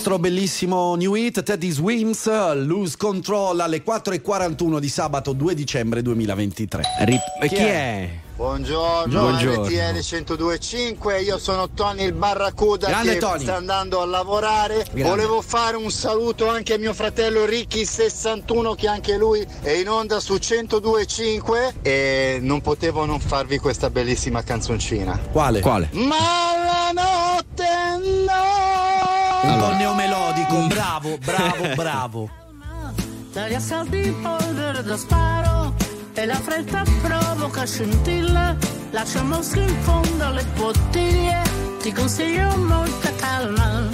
Nostro bellissimo new hit Teddy Swims, Lose Control alle 4.41 di sabato 2 dicembre 2023. e chi è? Buongiorno, Buongiorno. RTL 1025, io sono Tony il Barracuda Grande che Tony. sta andando a lavorare. Grande. Volevo fare un saluto anche a mio fratello Ricky 61 che anche lui è in onda su 1025 e non potevo non farvi questa bellissima canzoncina. Quale? Quale? Ma la notte no! Un po' neomelodico, bravo, bravo, (laughs) bravo. Dagli assalti in polvere da sparo e la fretta provoca scintille. Lascia mosche in fondo alle bottiglie, ti consiglio molta calma.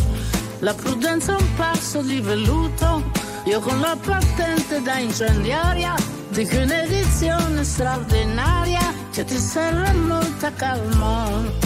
La prudenza è un passo di velluto, io con la patente da incendiaria dico un'edizione straordinaria che ti serve molta calma.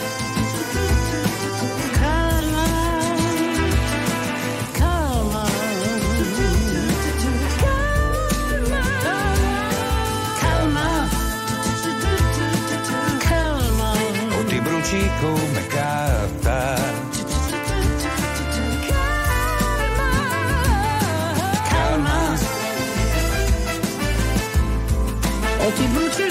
o ti bruci come carta. Calma, O ti bruci come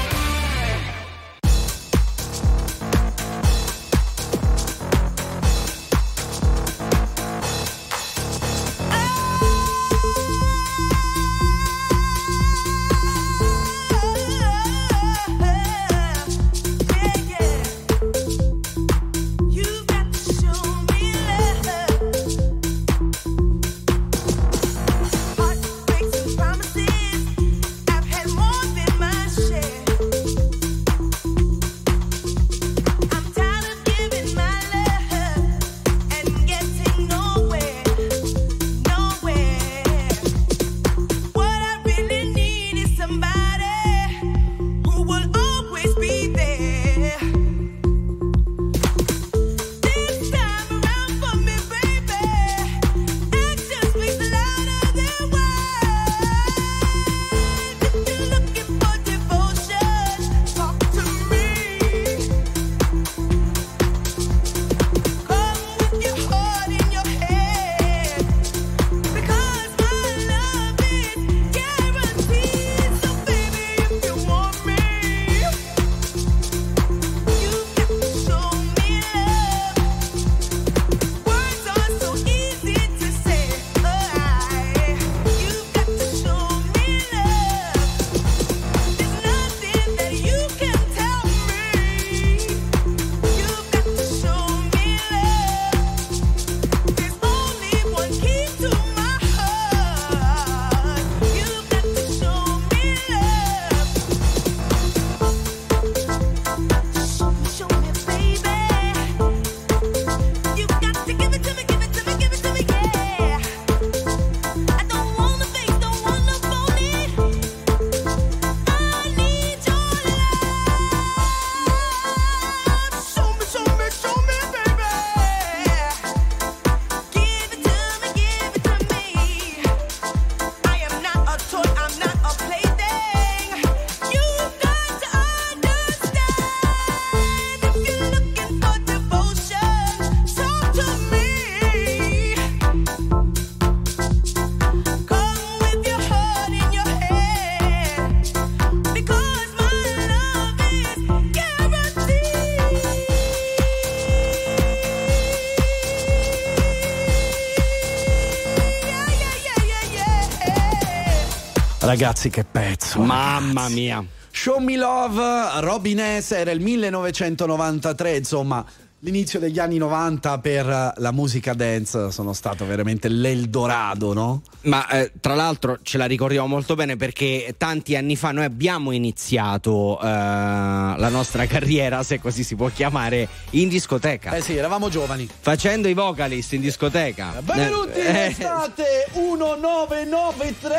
Ragazzi, che pezzo. Mamma mia. Show Me Love, Robin S. era il 1993, insomma. L'inizio degli anni 90 per la musica dance sono stato veramente l'Eldorado, no? Ma eh, tra l'altro ce la ricordiamo molto bene perché tanti anni fa noi abbiamo iniziato eh, la nostra (laughs) carriera, se così si può chiamare, in discoteca. Eh sì, eravamo giovani. Facendo i vocalist in discoteca. Benvenuti in Eh, estate 1993.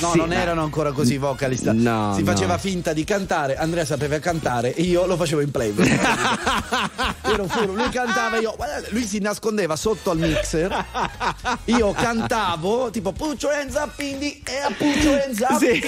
no, sì, non no. erano ancora così vocalist. No, si no. faceva finta di cantare, Andrea sapeva cantare e io lo facevo in playback. (laughs) ero furbo. Lui cantava, io, lui si nascondeva sotto al mixer. Io cantavo, tipo, put your hands up the air, put your hands up Sì.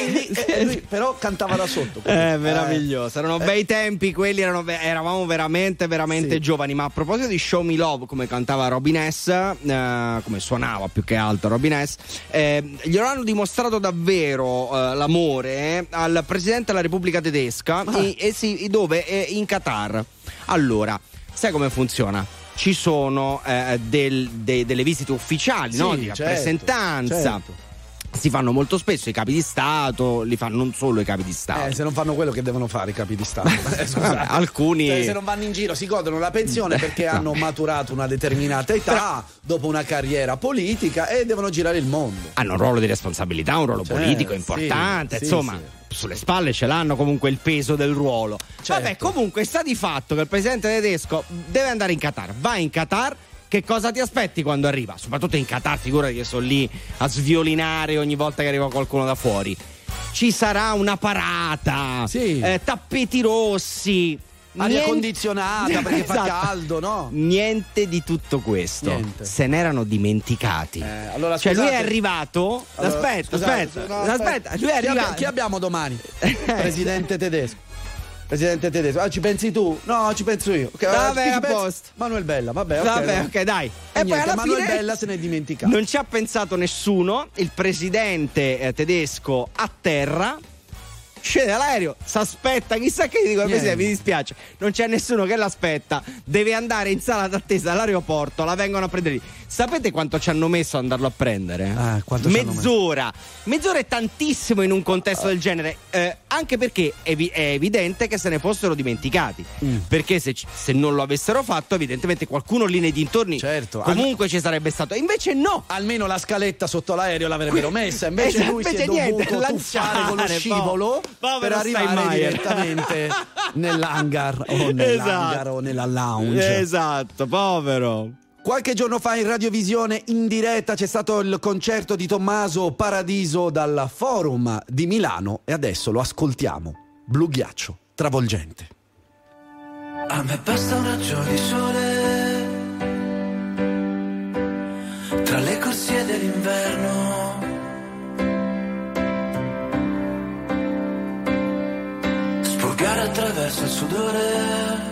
E lui però cantava da sotto. Eh, meraviglioso, erano bei tempi, quelli erano eravamo veramente, veramente Sì. giovani. Ma a proposito di Show Me Love, come cantava Robin S., eh, come suonava più che altro Robin S., eh, glielo hanno dimostrato davvero eh, l'amore al presidente della Repubblica Tedesca, e, e sì, dove? Eh, in Qatar. Allora, sai come funziona? Ci sono eh, del- de- delle visite ufficiali, no? Sì, di certo, rappresentanza. certo. Si fanno molto spesso i capi di Stato, li fanno non solo i capi di Stato. Eh, se non fanno quello che devono fare i capi di Stato. (laughs) Eh, scusate. Alcuni- Cioè, se non vanno in giro si godono la pensione perché No. hanno maturato una determinata età dopo una carriera politica e devono girare il mondo. hanno un ruolo di responsabilità, un ruolo Cioè, politico sì, importante, sì, insomma. sì. Sulle spalle ce l'hanno comunque il peso del ruolo. Certo. Vabbè, comunque sta di fatto che il presidente tedesco deve andare in Qatar. Va in Qatar. Che cosa ti aspetti quando arriva? Soprattutto in Qatar, figurati che sono lì a sviolinare ogni volta che arriva qualcuno da fuori. Ci sarà una parata, Sì. eh, tappeti rossi. Aria niente- condizionata perché fa (laughs) Esatto. caldo, no? Niente di tutto questo. Niente. Se n'erano dimenticati. Eh, allora, cioè, lui è arrivato. Allora, aspetta, scusate, aspetta, no, aspetta, Lui è arrivato. Chi abbiamo domani? (laughs) Presidente tedesco. Presidente tedesco. Ah, ci pensi tu? No, ci penso io. Ok, Vabbè, a posto. Manuel Bella, vabbè, ok. Vabbè, no. ok, dai. E, E poi alla Manuel fine Bella se ne è dimenticato. non ci ha pensato nessuno. Il presidente eh, tedesco a terra. Scende dall'aereo, si aspetta, chissà che dico presidente, mi dispiace, non c'è nessuno che l'aspetta, deve andare in sala d'attesa all'aeroporto, la vengono a prendere lì. Sapete quanto ci hanno messo ad andarlo a prendere? Ah, Mezz'ora. Mezz'ora è tantissimo in un contesto del genere, eh, anche perché è, è evidente che se ne fossero dimenticati. Mm. Perché se, se non lo avessero fatto, evidentemente qualcuno lì nei dintorni Certo. comunque ci sarebbe stato. Invece no. Almeno la scaletta sotto l'aereo l'avrebbero messa, invece Esatto, lui si è invece niente, dovuto lanciare, con lo (laughs) po- scivolo povero per arrivare direttamente (laughs) nell'hangar o nell'hangar Esatto. o nella lounge. Esatto, povero. Qualche giorno fa in radiovisione in diretta c'è stato il concerto di Tommaso Paradiso dal Forum di Milano e adesso lo ascoltiamo. Blu ghiaccio, travolgente. A me basta un raggio di sole tra le corsie dell'inverno. Spurgare attraverso il sudore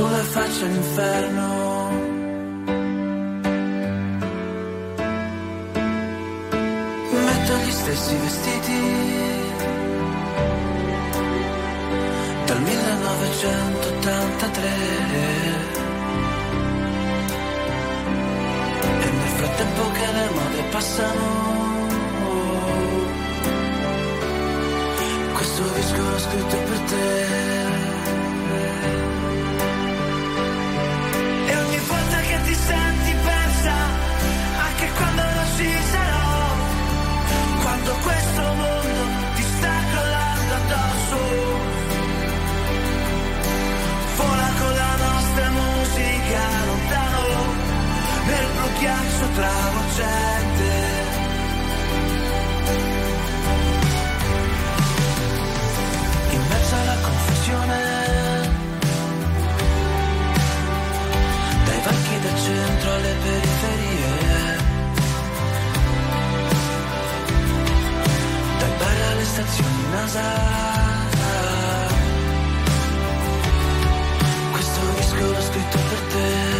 sulla faccia l'inferno. Metto gli stessi vestiti dal 1983 e nel frattempo che le mode passano questo disco l'ho scritto per te quando questo mondo ti sta crollando addosso. Vola con la nostra musica lontano nel alla confusione bar alle stazioni NASA. Questo disco l'ho scritto per te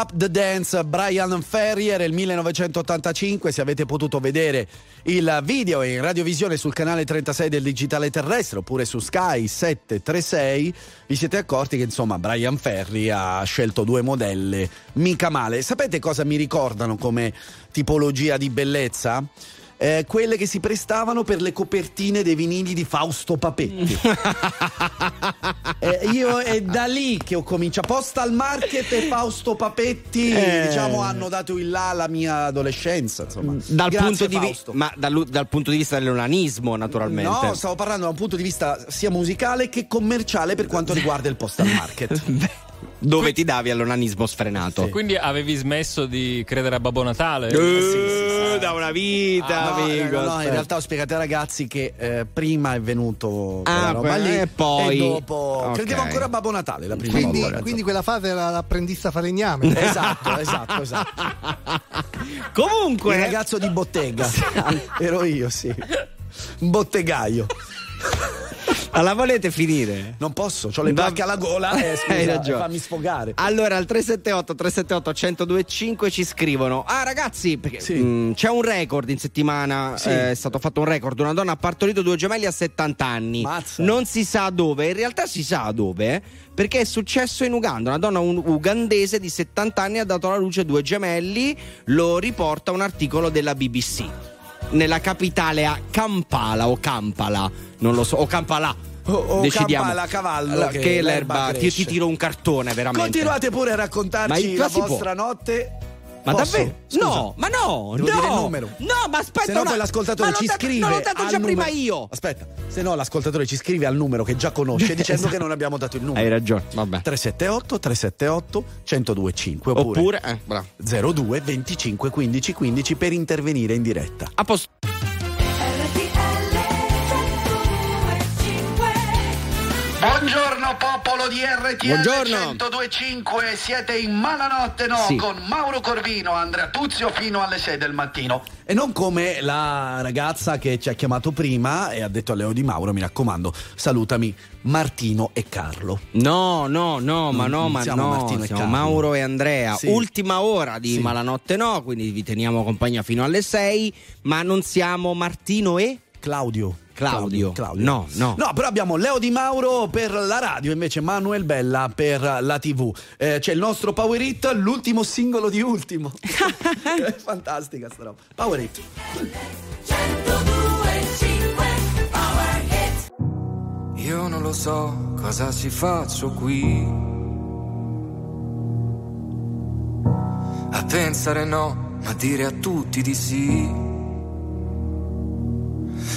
Stop the Dance, Brian Ferrier, il 1985. Se avete potuto vedere il video in radiovisione sul canale 36 del digitale terrestre oppure su Sky 736, vi siete accorti che insomma Brian Ferry ha scelto due modelle mica male. Sapete cosa mi ricordano come tipologia di bellezza? Eh, quelle che si prestavano per le copertine dei vinili di Fausto Papetti. (laughs) Eh, io è da lì che ho cominciato. Postal Market e Fausto Papetti, Eh. diciamo, hanno dato il là alla mia adolescenza. Insomma. Dal Grazie, punto di vi- ma dal, dal punto di vista dell'onanismo, naturalmente. No, stavo parlando da un punto di vista sia musicale che commerciale per quanto riguarda il Postal Market. (laughs) dove ti davi all'onanismo sfrenato. Quindi avevi smesso di credere a Babbo Natale? Eh, da una vita, Ah, no, amico. no, no, in realtà ho spiegato ai ragazzi che eh, prima è venuto Ah, roba poi- lì e poi- dopo Ok. credevo ancora a Babbo Natale la prima Quindi, volta. quindi quella fase era l'apprendista falegname. (laughs) Esatto, esatto, esatto. (laughs) Comunque, Il ragazzo di bottega. (laughs) Ero io, sì. Un bottegaio. (laughs) alla volete finire? Non posso, ho le Va- alla gola e (laughs) scusa, Hai ragione. fammi sfogare. Allora, al 378 378 1025 ci scrivono: Ah, ragazzi, perché, mh, c'è un record in settimana. Sì. eh, è stato fatto un record. Una donna ha partorito due gemelli a 70 anni. Mazza. Non si sa dove. In realtà si sa dove. Perché è successo in Uganda. Una donna un- ugandese di 70 anni ha dato alla luce due gemelli. Lo riporta un articolo della BBC. Nella capitale a Kampala o Kampala, non lo so, o Kampala. O- o Decidiamo. Kampala, cavallo, che che, l'erba l'erba, ti, ti tiro un cartone veramente. Continuate pure a raccontarci la vostra notte. Ma Posso? davvero? Scusa. No, ma no, Devo no. dire il numero. No, ma aspetta Se no una- poi l'ascoltatore ci dato- scrive. no, l'ho dato al già prima numero- io. Aspetta, se no l'ascoltatore ci scrive al numero che già conosce (laughs) dicendo che non abbiamo dato il numero. Hai ragione, vabbè. 378 378 1025 oppure, Oppure, eh, bravo. 02 25 15 15 per intervenire in diretta. A posto. Buongiorno popolo di RTL Buongiorno. 1025, siete in Malanotte no Sì. con Mauro Corvino, Andrea Tuzio fino alle 6 del mattino. E non come la ragazza che ci ha chiamato prima e ha detto a Leo Di Mauro, mi raccomando, salutami Martino e Carlo. No, no, no, ma Non- no, ma siamo no. Martino e siamo Carlo. Mauro e Andrea. Sì. Ultima ora di Sì. Malanotte no, quindi vi teniamo compagnia fino alle 6, ma non siamo Martino e Claudio. Claudio. Claudio. No, no. No, però abbiamo Leo Di Mauro per la radio, invece Manuel Bella per la TV. Eh, c'è il nostro Power Hit, l'ultimo singolo di ultimo. (laughs) È fantastica sta roba. Power Hit. Io non lo so cosa ci faccio qui. A pensare no, ma dire a tutti di sì.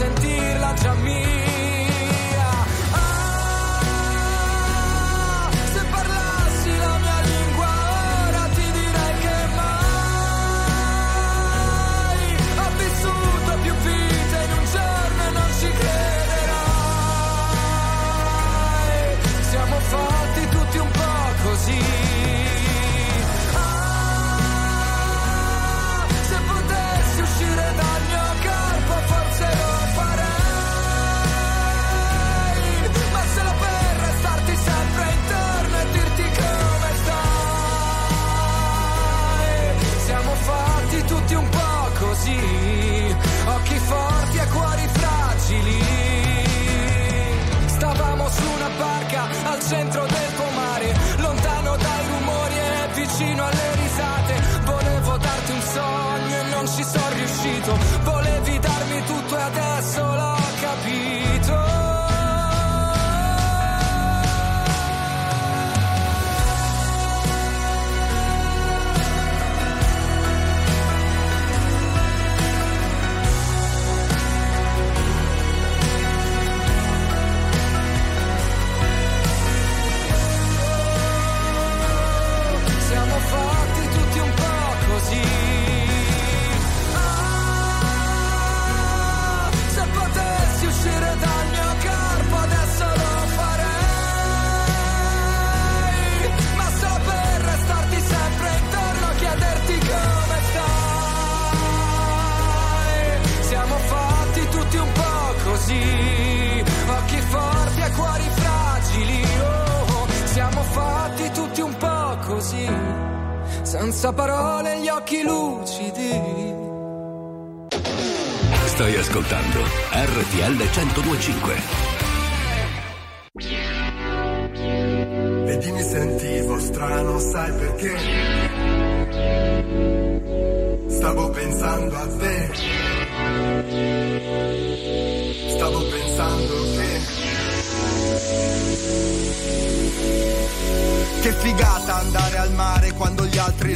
sentirla già mia. Centro del pomare, lontano dai rumori e vicino alle risate. Volevo darti un sogno e non ci sono riuscito. Volevi darmi tutto e adesso così, senza parole gli occhi lucidi. Stai ascoltando RTL 1025. Vedi mi sentivo strano, sai perché? Stavo pensando a te. Stavo pensando che. Che figata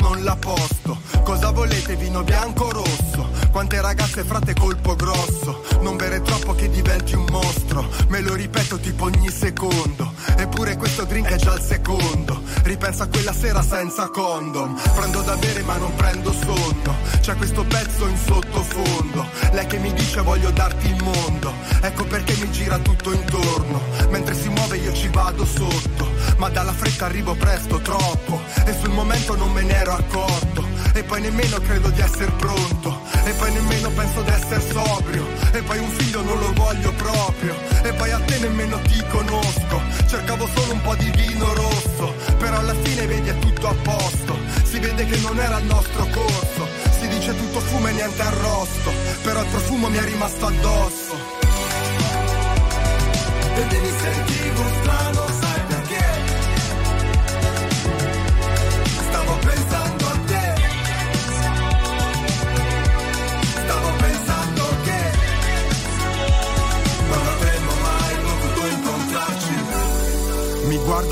non la posto. Cosa volete, vino bianco o rosso? Quante ragazze frate colpo grosso. Non bere troppo che diventi un mostro. Me lo ripeto tipo ogni secondo. Eppure questo drink è già il secondo. Ripensa a quella sera senza condom. Prendo da bere ma non prendo sonno. C'è questo pezzo in sottofondo. Lei che mi dice voglio darti il mondo. Ecco perché mi gira tutto intorno. Mentre si muove io ci vado sotto. Ma dalla fretta arrivo presto, troppo. E sul momento non me ne ero accorto. E poi nemmeno credo di essere pronto. E poi nemmeno penso di essere sobrio. E poi un figlio non lo voglio proprio. E poi a te nemmeno ti conosco. Cercavo solo un po' di vino rosso. Però alla fine vedi è tutto a posto. Si vede che non era il nostro corso. Si dice tutto fumo e niente arrosto. Però il profumo mi è rimasto addosso. Vedi mi sentivo strano,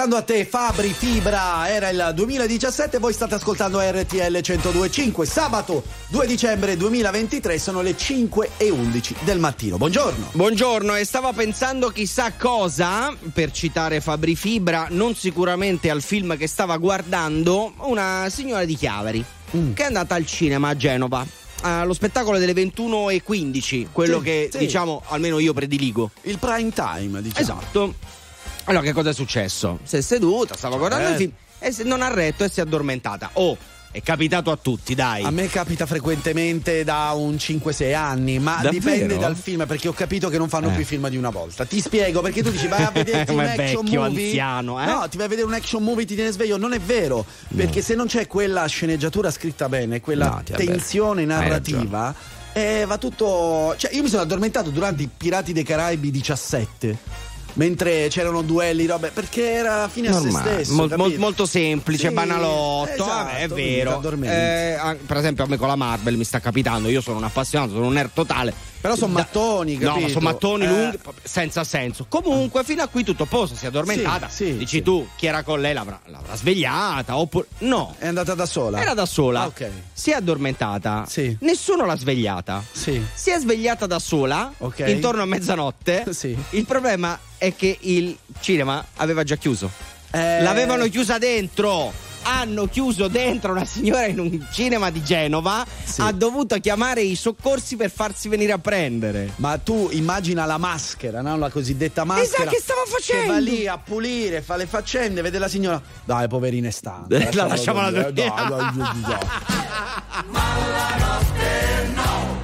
Pensando a te, Fabri Fibra, era il 2017, voi state ascoltando RTL 1025, sabato 2 dicembre 2023, sono le 5 e 11 del mattino. Buongiorno. Buongiorno, e stava pensando chissà cosa, per citare Fabri Fibra, non sicuramente al film che stava guardando, una signora di Chiavari, Mm. che è andata al cinema a Genova. Allo spettacolo delle 21.15, quello Sì, che sì. diciamo almeno io prediligo. Il prime time, diciamo. Esatto. Allora, che cosa è successo? Si è seduta, stava guardando Eh. il film e se- non ha retto e si è addormentata. Oh, È capitato a tutti, dai. A me capita frequentemente da un 5-6 anni, ma Davvero? dipende dal film perché ho capito che non fanno Eh. più film di una volta. Ti spiego perché tu dici vai a (laughs) vederti un action vecchio, movie. anziano, eh? No, ti vai a vedere un action movie ti tiene sveglio, non è vero, perché se non c'è quella sceneggiatura scritta bene, quella No, tensione narrativa, eh, va tutto cioè io mi sono addormentato durante i Pirati dei Caraibi 17. Mentre c'erano duelli, robe, perché era fine a se Normale, stesso. mol- mol- molto semplice, Sì, banalotto, esatto, è vero. Eh, per esempio, a me con la Marvel mi sta capitando. Io sono un appassionato, sono un nerd totale. Però sono mattoni, No, capito? ma sono mattoni Eh. lunghi, senza senso. Comunque, fino a qui tutto a posto. Si è addormentata. Sì, sì, Dici tu, chi era con lei l'avrà, l'avrà svegliata? Oppure. No. È andata da sola. Era da sola. Ah. Si è addormentata. Sì. Nessuno l'ha svegliata. Si è svegliata da sola. Ok. Intorno a mezzanotte. (laughs) Sì. Il problema è che il cinema aveva già chiuso. Eh, L'avevano chiusa dentro. Hanno chiuso dentro una signora in un cinema di Genova. Sì. Ha dovuto chiamare i soccorsi per farsi venire a prendere. Ma tu immagina la maschera, no? La cosiddetta maschera. Esatto, che stava facendo? Che va lì a pulire, fa le faccende, vede la signora. Dai, poverina è stanca. (laughs) La lasciamola dai, dormire. dai, dai, dai, dai. (laughs) Ma la notte no.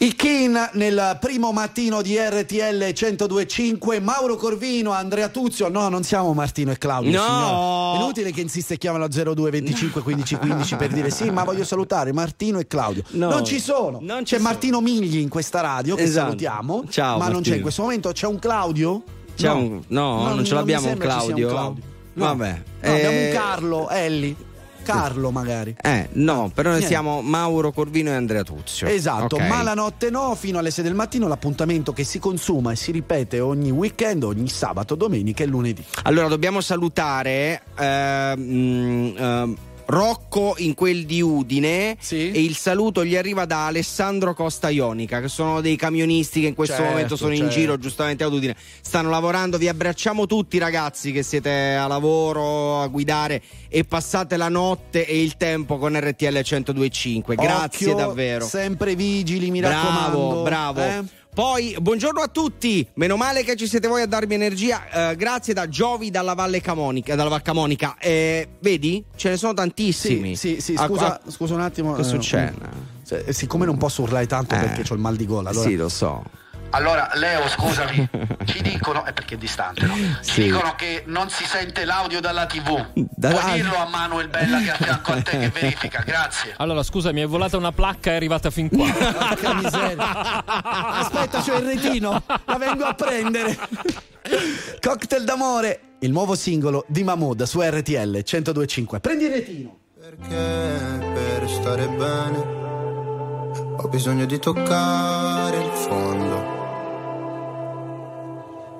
Il Kin nel primo mattino di RTL 1025, Mauro Corvino, Andrea Tuzio. No, non siamo Martino e Claudio. No. signora. È inutile che insiste e chiamano 02 25 15 15 per dire sì, ma voglio salutare Martino e Claudio. No. Non ci sono. Non ci c'è sono. Martino Migli in questa radio che Esatto. salutiamo. Ciao, ma non c'è Martino. in questo momento. C'è un Claudio? C'è un- no, non ce mi l'abbiamo un ci sia Claudio. Claudio. No. Vabbè. No, abbiamo Eh, un Carlo, Elli. Carlo magari. Eh, no, però noi Niente. siamo Mauro Corvino e Andrea Tuzio. Esatto, Ok. ma la notte no, fino alle 6 del mattino l'appuntamento che si consuma e si ripete ogni weekend, ogni sabato, domenica e lunedì. Allora, dobbiamo salutare ehm, ehm, Rocco in quel di Udine e il saluto gli arriva da Alessandro Costa Ionica, che sono dei camionisti che in questo Certo, momento sono in certo. giro giustamente ad Udine. Stanno lavorando, vi abbracciamo tutti ragazzi che siete a lavoro, a guidare e passate la notte e il tempo con RTL 1025. Grazie Occhio, davvero. Sempre vigili, mi bravo, raccomando. bravo. eh? Poi, buongiorno a tutti. Meno male che ci siete voi a darmi energia. Eh, grazie da Giovi dalla Valle Camonica. Dalla Val Camonica. Eh, vedi? Ce ne sono tantissimi. Sì, sì, sì, A- scusa, a- scusa un attimo. Che eh, succede? siccome non posso urlare tanto Eh, perché ho il mal di gola. Allora... Sì, lo so. Allora, Leo, scusami, (laughs) ci dicono, è perché è distante, no? Ci Sì. dicono che non si sente l'audio dalla TV. Da- Puoi dirlo a Manuel Bella che è a fianco a te che verifica, grazie. Allora, scusa, mi è volata una placca e è arrivata fin qua. (laughs) Porca miseria. Aspetta, c'ho il retino, la vengo a prendere. Cocktail d'amore, il nuovo singolo di Mahmood su RTL 1025. Prendi il retino. Perché per stare bene ho bisogno di toccare il fondo.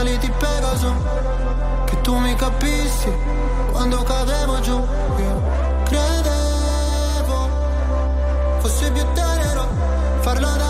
Ali di Pegaso, che tu mi capissi quando cadevo giù. Io credevo fosse più tenero farlo davanti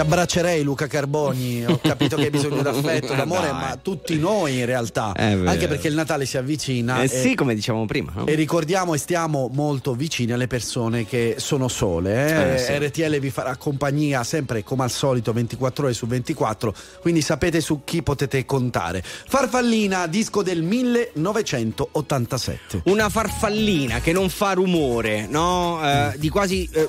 Abbraccerei Luca Carboni, ho capito che hai bisogno d'affetto, (laughs) d'amore, dai. ma tutti noi in realtà, anche perché il Natale si avvicina. Eh e- sì, come dicevamo prima. no? E ricordiamo e stiamo molto vicini alle persone che sono sole. eh. Eh, sì. RTL vi farà compagnia sempre come al solito 24 ore su 24, quindi sapete su chi potete contare. Farfallina, disco del 1987. Una farfallina che non fa rumore, no? Eh, di, quasi, eh,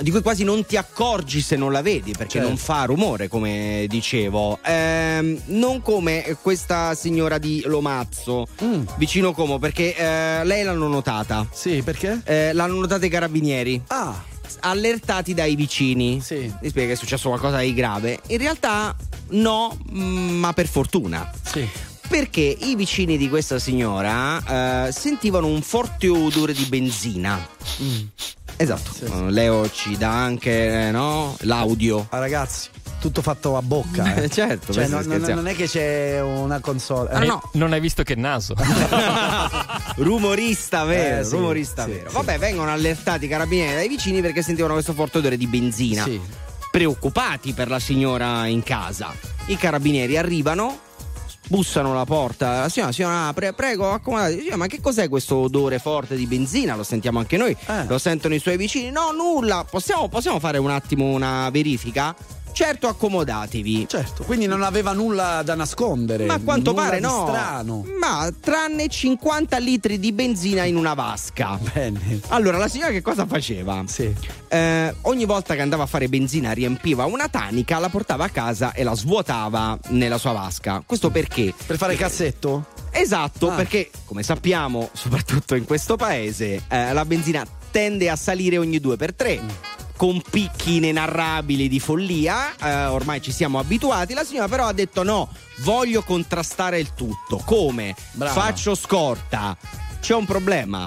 di cui quasi non ti accorgi se non la vedi, perché Certo. non fa rumore, come dicevo. Ehm, non come questa signora di Lomazzo, vicino Como, perché eh, lei l'hanno notata. Sì, perché? Eh, l'hanno notata i carabinieri. Ah. Allertati dai vicini. Sì. Mi spiega che è successo qualcosa di grave. In realtà no, mm, ma per fortuna. Sì. Perché i vicini di questa signora eh, sentivano un forte odore di benzina. Esatto, Eh, Leo ci dà anche eh, no? l'audio. Ah, ragazzi, tutto fatto a bocca. (laughs) eh. certo, Cioè, non, non- è che c'è una console. Ah, eh. no. Non hai visto che naso. (laughs) Rumorista vero, Eh, sì, rumorista sì, vero. sì. Vabbè, vengono allertati i carabinieri dai vicini perché sentivano questo forte odore di benzina. Sì. Preoccupati per la signora in casa. I carabinieri arrivano, bussano alla porta. La signora, signora, pre- prego, accomodate. Signora, ma che cos'è questo odore forte di benzina? Lo sentiamo anche noi. Eh. Lo sentono i suoi vicini. No, nulla. Possiamo, possiamo fare un attimo una verifica? Certo, accomodatevi. Certo, quindi non aveva nulla da nascondere. Ma a quanto pare no. strano. Ma tranne 50 litri di benzina in una vasca. Bene. Allora, la signora che cosa faceva? Sì. Eh, ogni volta che andava a fare benzina riempiva una tanica, la portava a casa e la svuotava nella sua vasca. Questo perché? Per fare cassetto? Esatto, Ah. perché come sappiamo, soprattutto in questo paese, eh, la benzina tende a salire ogni due per tre. Mm. Con picchi inenarrabili di follia, eh, ormai ci siamo abituati. La signora, però, ha detto: no, voglio contrastare il tutto. Come? Brava. Faccio scorta. C'è un problema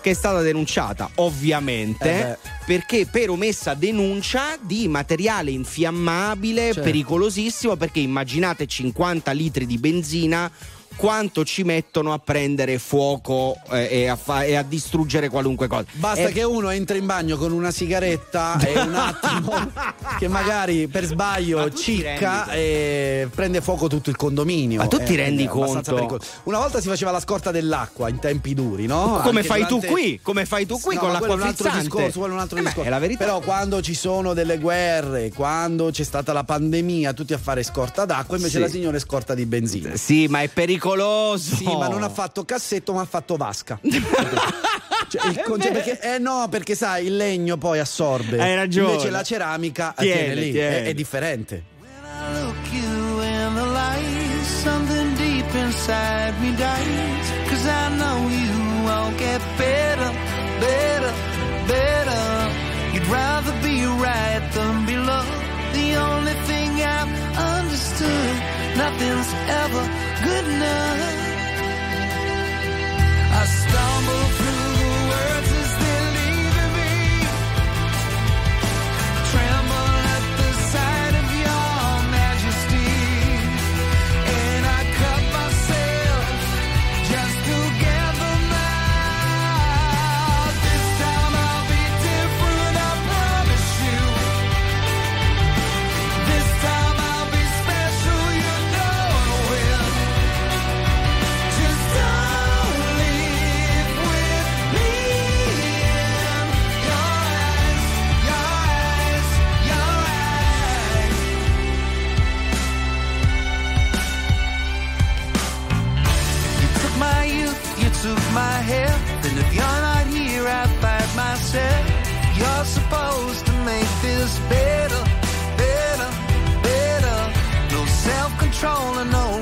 che è stata denunciata, ovviamente, Eh perché per omessa denuncia di materiale infiammabile, Certo. pericolosissimo, perché immaginate 50 litri di benzina quanto ci mettono a prendere fuoco eh, e, a fa- e a distruggere qualunque cosa. Basta Eh, che uno entri in bagno con una sigaretta e un (laughs) attimo che magari per sbaglio ti cicca e prende fuoco tutto il condominio. Ma tu ti Eh, rendi conto? Una volta si faceva la scorta dell'acqua in tempi duri, no? come Anche fai durante- tu qui? Come fai tu qui No, con ma l'acqua un altro discorso, un altro Eh beh, discorso. è la verità. Però quando ci sono delle guerre, quando c'è stata la pandemia, tutti a fare scorta d'acqua, invece Sì. la signora è scorta di benzina. Sì, ma è pericoloso. Sì, ma non ha fatto cassetto, ma ha fatto vasca. (laughs) Cioè, il conce- perché, eh no, perché sai, il legno poi assorbe. Hai ragione. Invece la ceramica Tiene, tiene lì, tiene. È, è differente. better, better, better. You'd rather be right than be loved. The only thing I've understood, nothing's ever good enough. I stumble self-control and no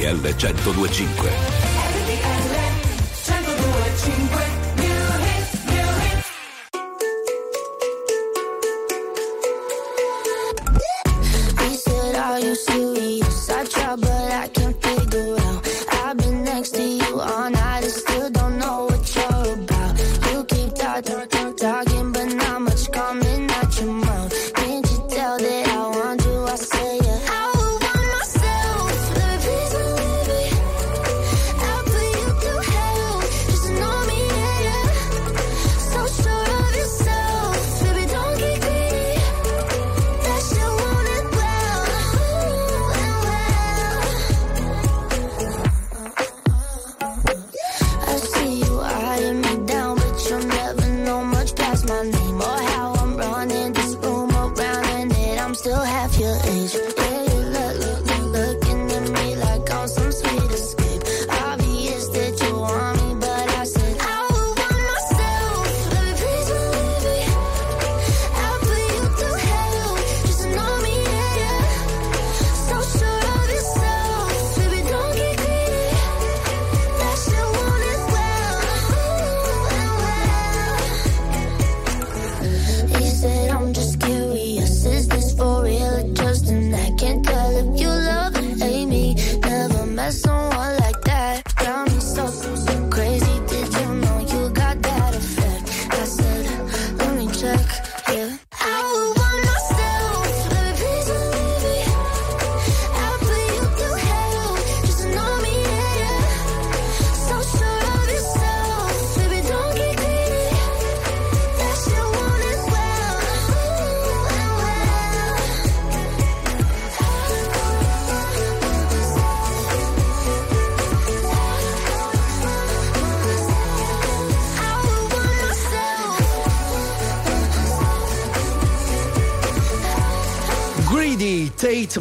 RTL 1025.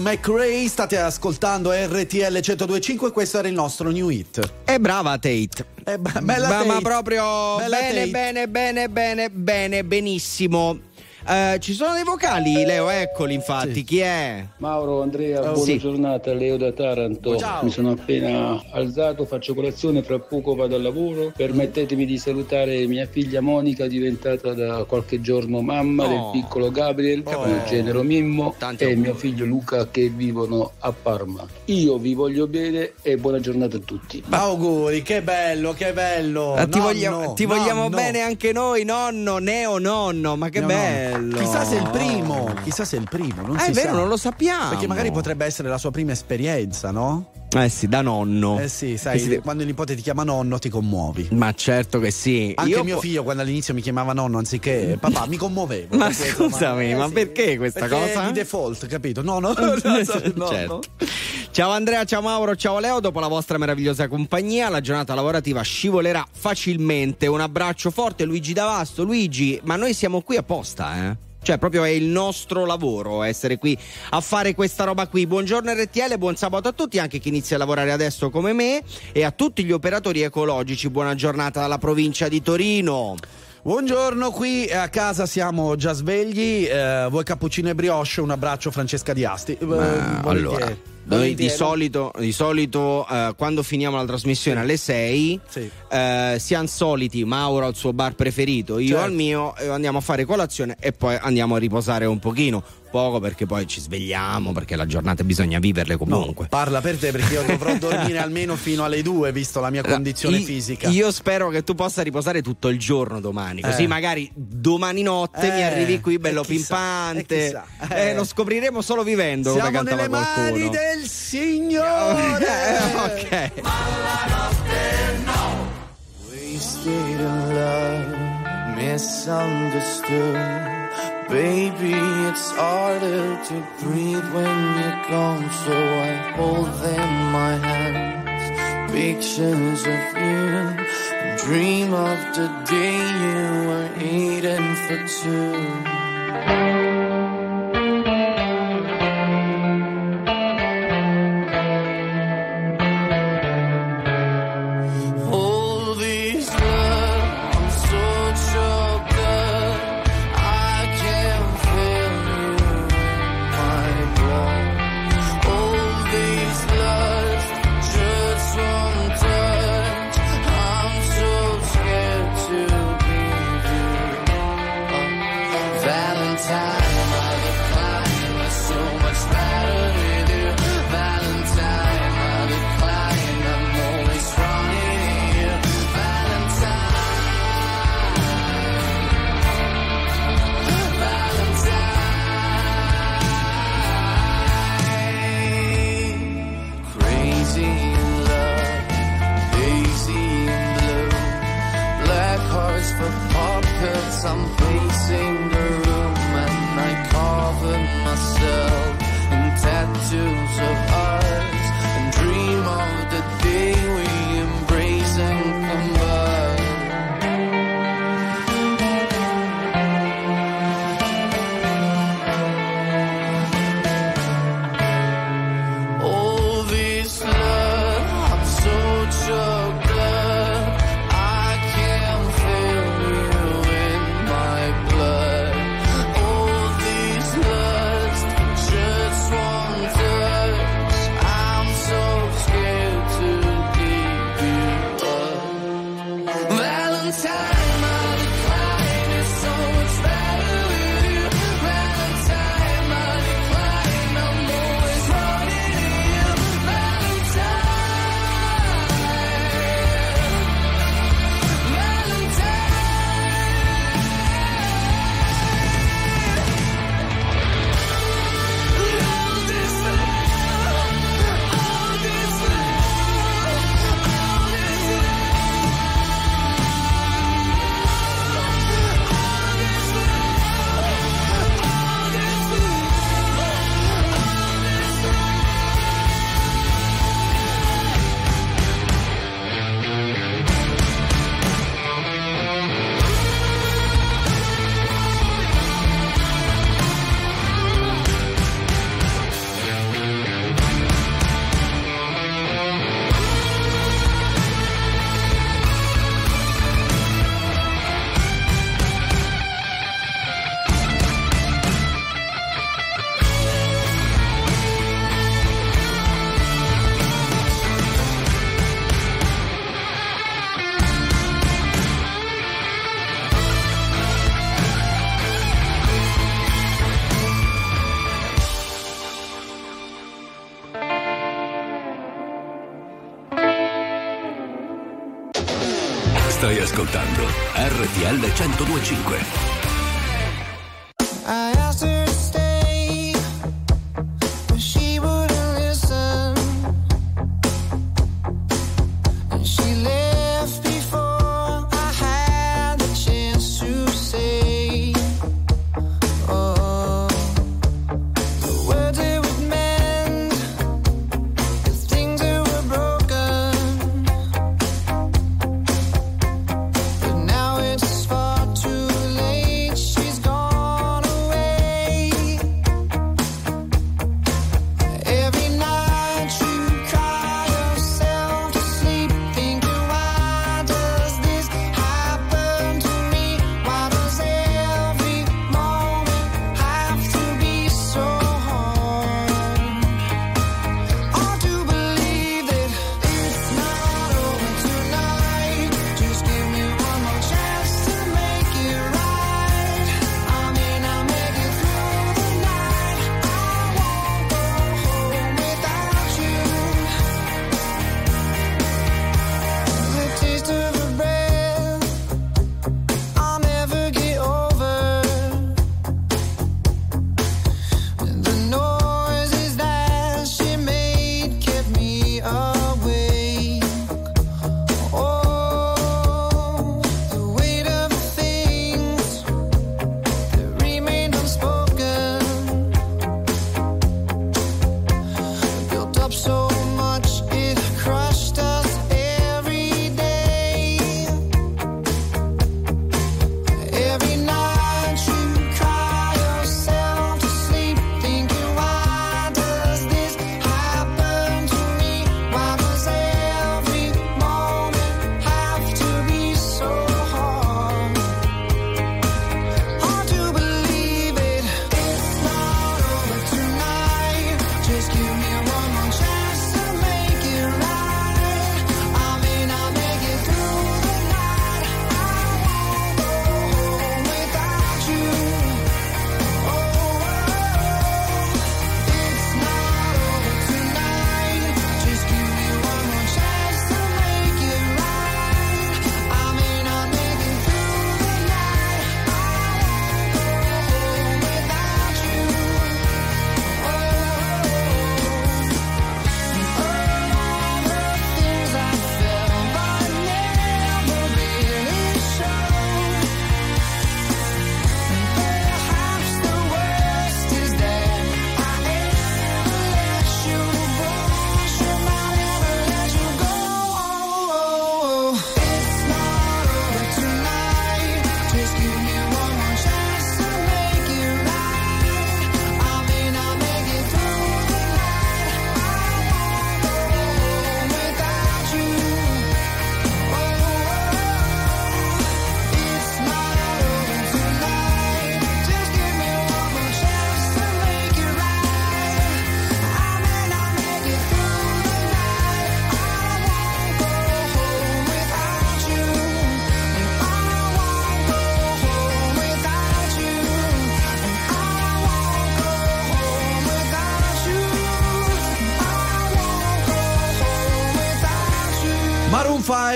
McRae, state ascoltando RTL 1025, questo era il nostro new hit. E brava Tate. bella ma, Tate. ma proprio Bella bene, Tate. bene, bene, bene, bene, benissimo. Eh, ci sono dei vocali, Leo, eccoli infatti. Chi è? Mauro, Andrea, Oh, buona sì. giornata, Leo da Taranto. Ciao. Mi sono appena alzato, faccio colazione, fra poco vado al lavoro. Permettetemi di salutare mia figlia Monica, diventata da qualche giorno mamma Oh. del piccolo Gabriel, Oh. il genero Mimmo, Tanti e auguri. mio figlio Luca che vivono a Parma. Io vi voglio bene e buona giornata a tutti. Auguri, che bello, che bello. Eh, ti Nonno, vogliamo, ti vogliamo nonno. bene anche noi, nonno, neo nonno, ma che no. bello. Chissà se è il primo, chissà se è il primo. Non Ah, si è vero, sa. non lo sappiamo. Perché magari potrebbe essere la sua prima esperienza, no? Eh sì, da nonno. Eh sì, sai, si quando il nipote ti chiama nonno ti commuovi. Ma certo che sì. Anche Io mio po- figlio quando all'inizio mi chiamava nonno anziché papà mi commuovevo. Ma scusami, eh, ma sì, perché questa perché cosa? Di default, capito? No, no, (laughs) (laughs) no, no, Certo. Ciao Andrea, ciao Mauro, ciao Leo. Dopo la vostra meravigliosa compagnia, la giornata lavorativa scivolerà facilmente. Un abbraccio forte, Luigi Davasto. Luigi, ma noi siamo qui apposta, eh? Cioè, proprio è il nostro lavoro essere qui a fare questa roba qui. Buongiorno RTL, buon sabato a tutti, anche chi inizia a lavorare adesso come me e a tutti gli operatori ecologici. Buona giornata dalla provincia di Torino. Buongiorno, qui a casa siamo già svegli. eh, voi cappuccino e brioche, un abbraccio Francesca Di Asti. Eh, Ma volentieri. allora, noi di solito, di solito eh, quando finiamo la trasmissione alle 6 Sì. eh, siamo soliti, Mauro al suo bar preferito, io Certo. al mio, andiamo a fare colazione e poi andiamo a riposare un pochino, poco perché poi ci svegliamo, perché la giornata bisogna viverle comunque. Parla per te perché io dovrò (laughs) dormire almeno fino alle due, visto la mia condizione I- fisica. Io spero che tu possa riposare tutto il giorno domani, così Eh. magari domani notte Eh, mi arrivi qui bello e chissà, pimpante. e chissà. Eh, Eh. lo scopriremo solo vivendo Siamo nelle qualcuno. mani del Signore. (laughs) ok. Wasted in love, misunderstood. Baby, it's harder to breathe when you're gone, so I hold them in my hands. Pictures of you, dream of the day you were eating for two.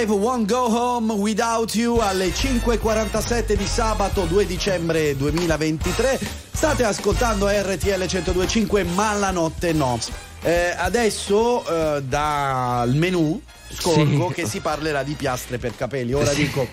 5 Won't Go Home Without You alle 5.47 di sabato 2 dicembre 2023. State ascoltando RTL 1025 ma la notte no. Eh, adesso eh, dal menù scorgo Sì. che si parlerà di piastre per capelli. Ora Sì. dico,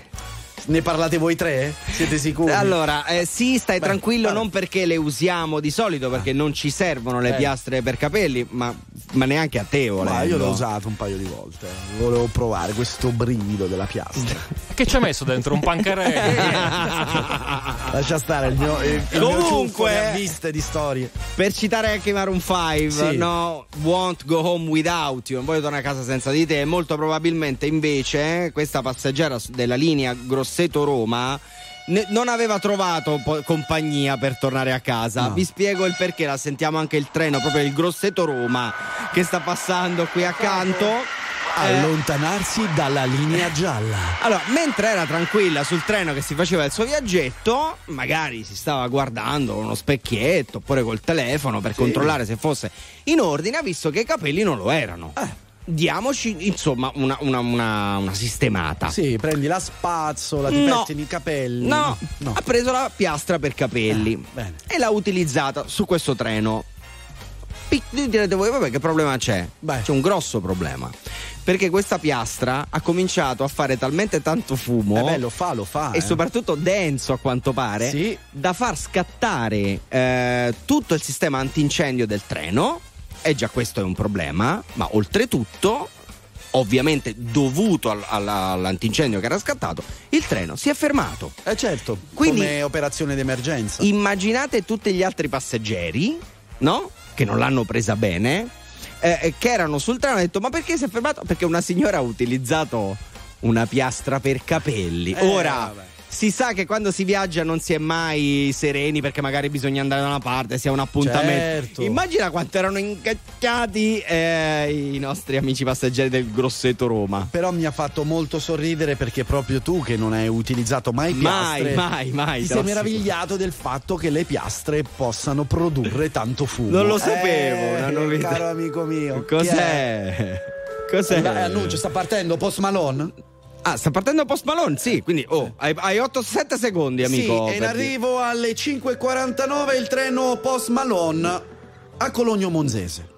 ne parlate voi tre? Siete sicuri? Allora, eh, sì, stai Beh, tranquillo, vabbè. non perché le usiamo di solito, perché non ci servono le Eh. piastre per capelli, ma, ma neanche a te, volendo. Ma io l'ho usato un paio di volte. Volevo provare questo brivido della piastra. (laughs) Che ci ha messo dentro? Un pancarello? (laughs) Lascia stare il mio, il, il mio Comunque- ha viste di storie. Per citare anche Maroon 5, Sì. no, won't go home without you, non voglio tornare a casa senza di te. Molto probabilmente invece eh, questa passeggera della linea Grosseto-Roma ne- non aveva trovato po- compagnia per tornare a casa. No. Vi spiego il perché, la sentiamo anche il treno, proprio il Grosseto-Roma che sta passando qui accanto. Eh, Allontanarsi dalla linea gialla. allora, mentre era tranquilla sul treno che si faceva il suo viaggetto, magari si stava guardando con uno specchietto oppure col telefono per Sì. controllare se fosse in ordine, ha visto che i capelli non lo erano. Eh. Diamoci insomma una, una- una- una sistemata. Sì, prendi la spazzola, ti No. pettini i capelli. No, no. ha preso la piastra per capelli Eh, bene. e l'ha utilizzata su questo treno. Pic- direte voi, vabbè, che problema c'è? Beh. C'è un grosso problema. Perché questa piastra ha cominciato a fare talmente tanto fumo. Eh beh, lo fa, lo fa. e eh. soprattutto denso a quanto pare Sì. da far scattare eh, tutto il sistema antincendio del treno e già questo è un problema ma oltretutto ovviamente dovuto al- alla- all'antincendio che era scattato il treno si è fermato Eh certo, Quindi- come operazione d'emergenza. immaginate tutti gli altri passeggeri no? che non l'hanno presa bene eh, che erano sul treno e hanno detto ma perché si è fermato? perché una signora ha utilizzato una piastra per capelli Eh, ora vabbè. Si sa che quando si viaggia non si è mai sereni perché magari bisogna andare da una parte, sia un appuntamento. Certo. Immagina quanto erano incacciati eh, i nostri amici passeggeri del Grosseto Roma. Però mi ha fatto molto sorridere perché proprio tu che non hai utilizzato mai Mai, piastre mai, mai, ti te sei meravigliato del fatto che le piastre possano produrre tanto fumo. Non lo sapevo, Eh, una novità. Caro amico mio. Cos'è? Cos'è? Beh, annuncio, sta partendo Post Malone? Ah, sta partendo Post Malone? Sì, quindi oh, hai, hai 8-7 secondi, amico. Sì, è in arrivo alle 5.49 il treno Post Malone a Cologno Monzese.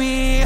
me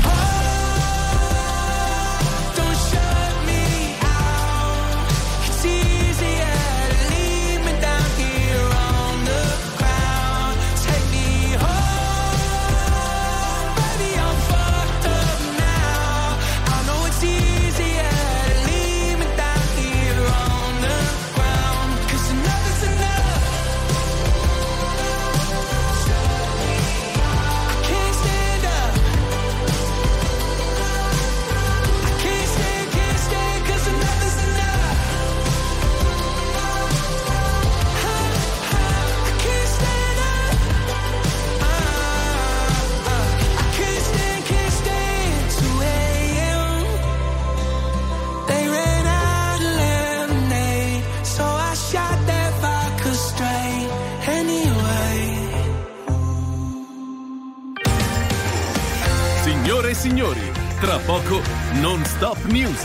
signori, tra poco Non Stop News.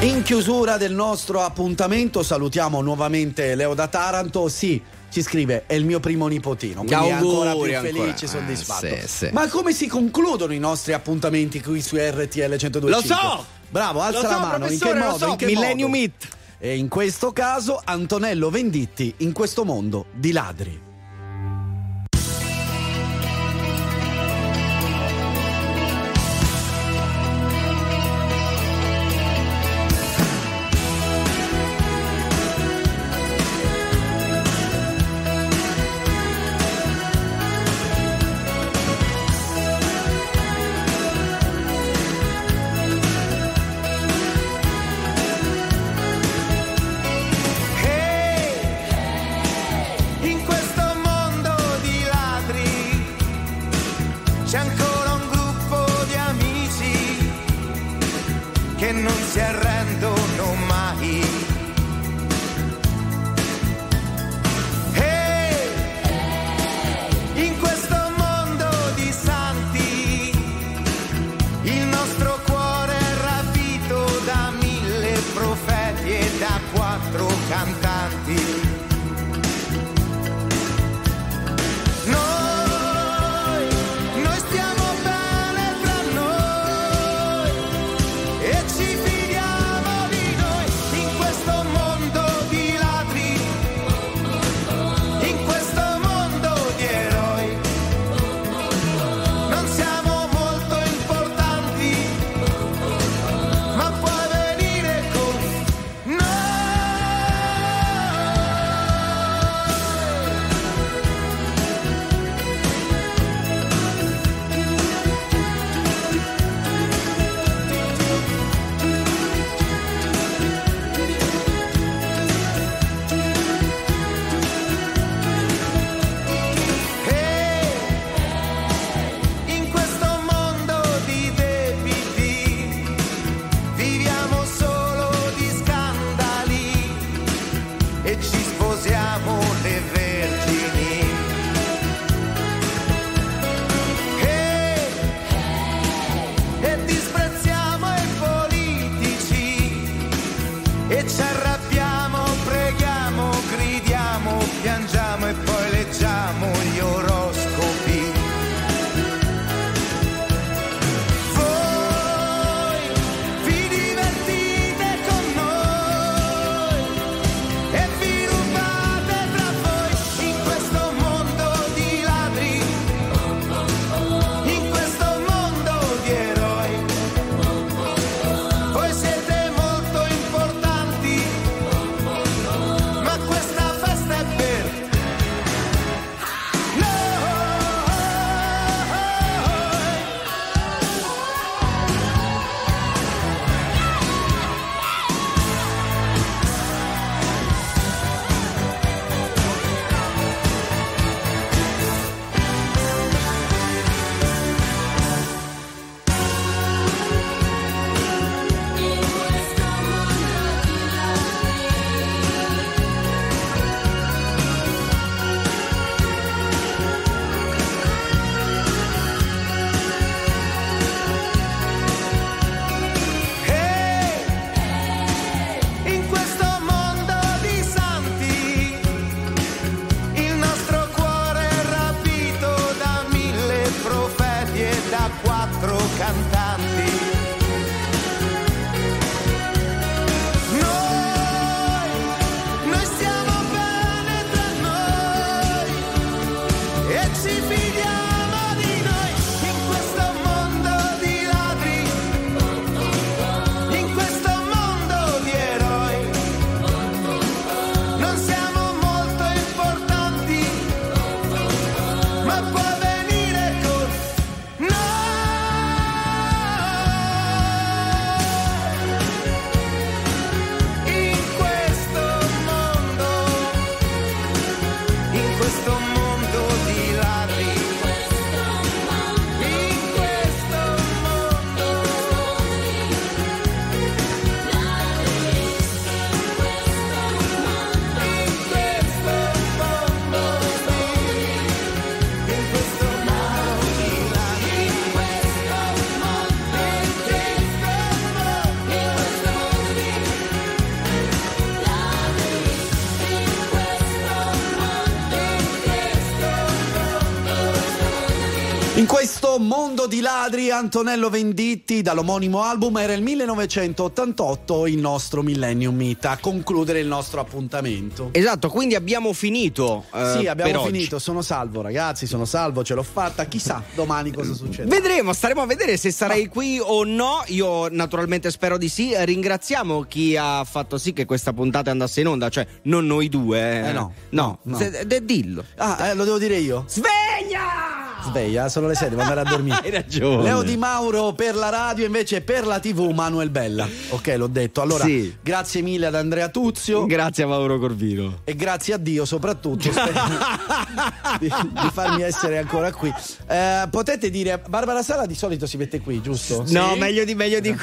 In chiusura del nostro appuntamento salutiamo nuovamente Leo da Taranto. Sì, ci scrive è il mio primo nipotino quindi auguri, ancora più felice e soddisfatto ah, sì, sì. ma come si concludono i nostri appuntamenti qui su RTL 102 lo so bravo alza lo la mano in che modo so. in che Millennium modo? Meet e in questo caso Antonello Venditti in questo mondo di ladri. Mondo di ladri, Antonello Venditti, dall'omonimo album, era il 1988, il nostro Millennium Meet, a concludere il nostro appuntamento. Esatto, quindi abbiamo finito. eh, sì, abbiamo per oggi. finito, sono salvo ragazzi, sono salvo, ce l'ho fatta, chissà domani cosa succede. Vedremo, staremo a vedere se sarai qui o no. Io naturalmente spero di sì. Ringraziamo chi ha fatto sì che questa puntata andasse in onda, cioè non noi due. Eh, no, no, no. Se- de- dillo. Ah, eh, lo devo dire io? Sveglia! Sveglia, sono le 6, devo andare a dormire. (laughs) Hai ragione. Leo Di Mauro per la radio, invece per la TV Manuel Bella. Ok, l'ho detto. Allora, Sì. grazie mille ad Andrea Tuzio. Grazie a Mauro Corvino. E grazie a Dio soprattutto (laughs) di, di farmi essere ancora qui. Eh, potete dire, Barbara Sala di solito si mette qui, giusto? No, Sì? meglio di meglio di.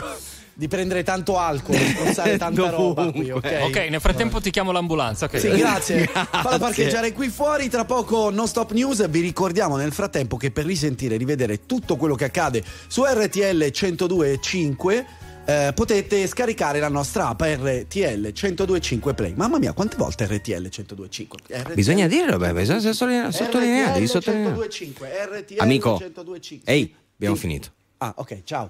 Di prendere tanto alcol, di sponsare (laughs) tanta roba qui, ok? Ok, nel frattempo ti chiamo l'ambulanza. ok? Sì, grazie. (laughs) Fallo Grazie. parcheggiare qui fuori. Tra poco non stop news. Vi ricordiamo nel frattempo che per risentire e rivedere tutto quello che accade su RTL 102.5 eh, potete scaricare la nostra app RTL 102.5 Play. Mamma mia, quante volte RTL 102.5? RTL Bisogna dirlo, beh, bisogna sottolineare. sottolineare, RTL sottolineare. 102.5 RTL Amico, 102.5 ehi, abbiamo Sì. finito. Ah, ok, ciao.